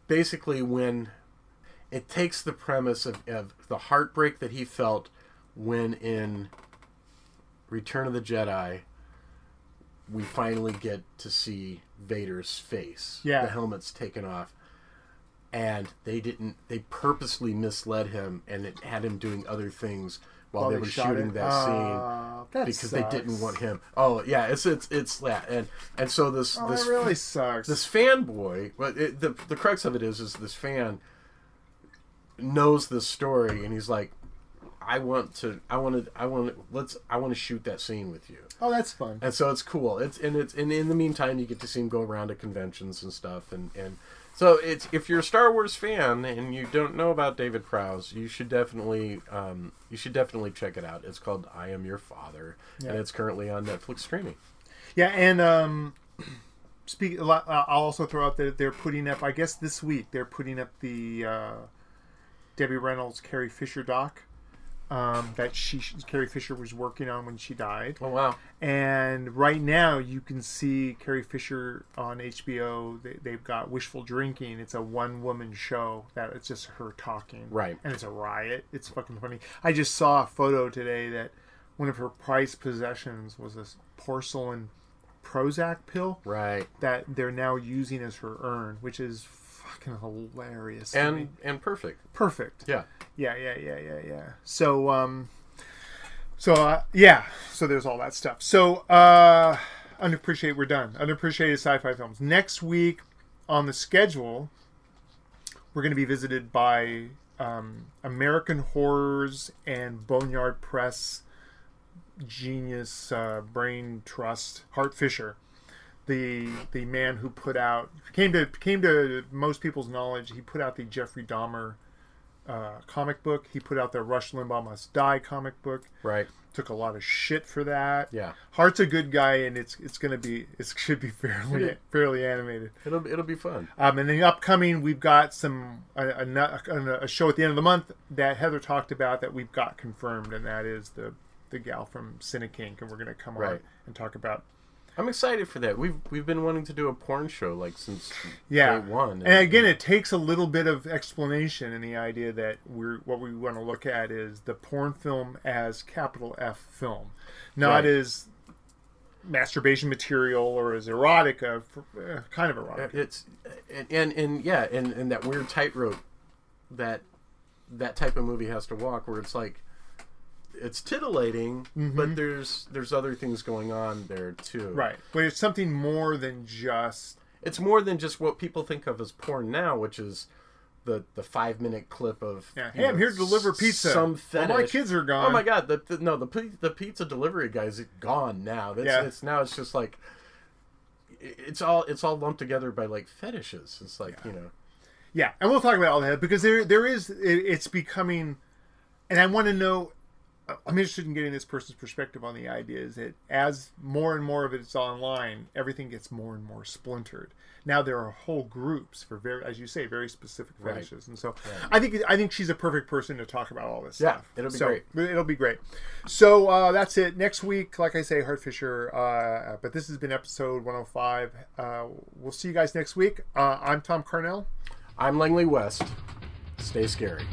basically when it takes the premise of, of the heartbreak that he felt when in Return of the Jedi, we finally get to see Vader's face. Yeah. the helmet's taken off. And they didn't. They purposely misled him, and it had him doing other things while, While they they were shooting it? that Ah, scene that because they didn't want him. Oh yeah, it's it's it's that and and so this Oh, this really sucks. this fanboy. But it, the the crux of it is is this fan knows the story and he's like, I want to I want to I want to let's I want to shoot that scene with you. oh, that's fun. And so it's cool. It's and it's and in the meantime you get to see him go around to conventions and stuff and and so it's if you're a Star Wars fan and you don't know about David Prowse, you should definitely um, you should definitely check it out. It's called I Am Your Father, Yeah. and it's currently on Netflix streaming. Yeah, and um, speak. a lot- I'll also throw out that they're putting up. I guess this week they're putting up the uh, Debbie Reynolds Carrie Fisher doc um, that she Carrie Fisher was working on when she died. Oh wow! And right now you can see Carrie Fisher on HBO. They, they've got Wishful Drinking. It's a one woman show that it's just her talking. Right. And it's a riot. It's fucking funny. I just saw a photo today that one of her prized possessions was this porcelain Prozac pill Right. that they're now using as her urn, which is fucking hilarious. And and perfect. perfect. Yeah. Yeah, yeah, yeah, yeah, yeah. So, um, so uh, yeah, so there's all that stuff. So, uh, unappreciated. We're done. Unappreciated sci-fi films. Next week on the schedule, we're going to be visited by um, American Horrors and Boneyard Press genius uh, brain trust Hart Fisher the the man who put out came to came to most people's knowledge. He put out the Jeffrey Dahmer uh, comic book. He put out the Rush Limbaugh Must Die comic book. Right. Took a lot of shit for that. Yeah. Hart's a good guy, and it's it's gonna be it should be fairly fairly animated. It'll it'll be fun. Um, and then upcoming, we've got some a, a, a show at the end of the month that Heather talked about that we've got confirmed, and that is the the gal from Cinekink, and we're gonna come on and talk about I'm excited for that. We've we've been wanting to do a porn show like since yeah day one. and again it takes a little bit of explanation in the idea that we're what we want to look at is the porn film as capital f film not Right. as masturbation material or as erotica uh, kind of erotic it's and, and and yeah, and and that weird tightrope that that type of movie has to walk, where it's like it's titillating, but mm-hmm. there's there's other things going on there too. right but it's something more than just It's more than just what people think of as porn now, which is the the five minute clip of Yeah. Hey, I'm here to deliver pizza. Some All fetish. my kids are gone. Oh my god! The, the no the the pizza delivery guy's gone now. That's, Yeah. It's now it's just like it's all it's all lumped together by like fetishes. It's like you know Yeah, and we'll talk about all that because there there is it, it's becoming, and I want to know. I'm interested in getting this person's perspective on the idea is that as more and more of it is online, everything gets more and more splintered. Now there are whole groups for very, as you say, very specific Right. fetishes, and so I think I think she's a perfect person to talk about all this Yeah, stuff. it'll be So, great. It'll be great. So uh, that's it. Next week, like I say, Hart Fisher. Uh, but this has been episode 105. Uh, we'll see you guys next week. Uh, I'm Thom Carnell. I'm Langley West. Stay scary.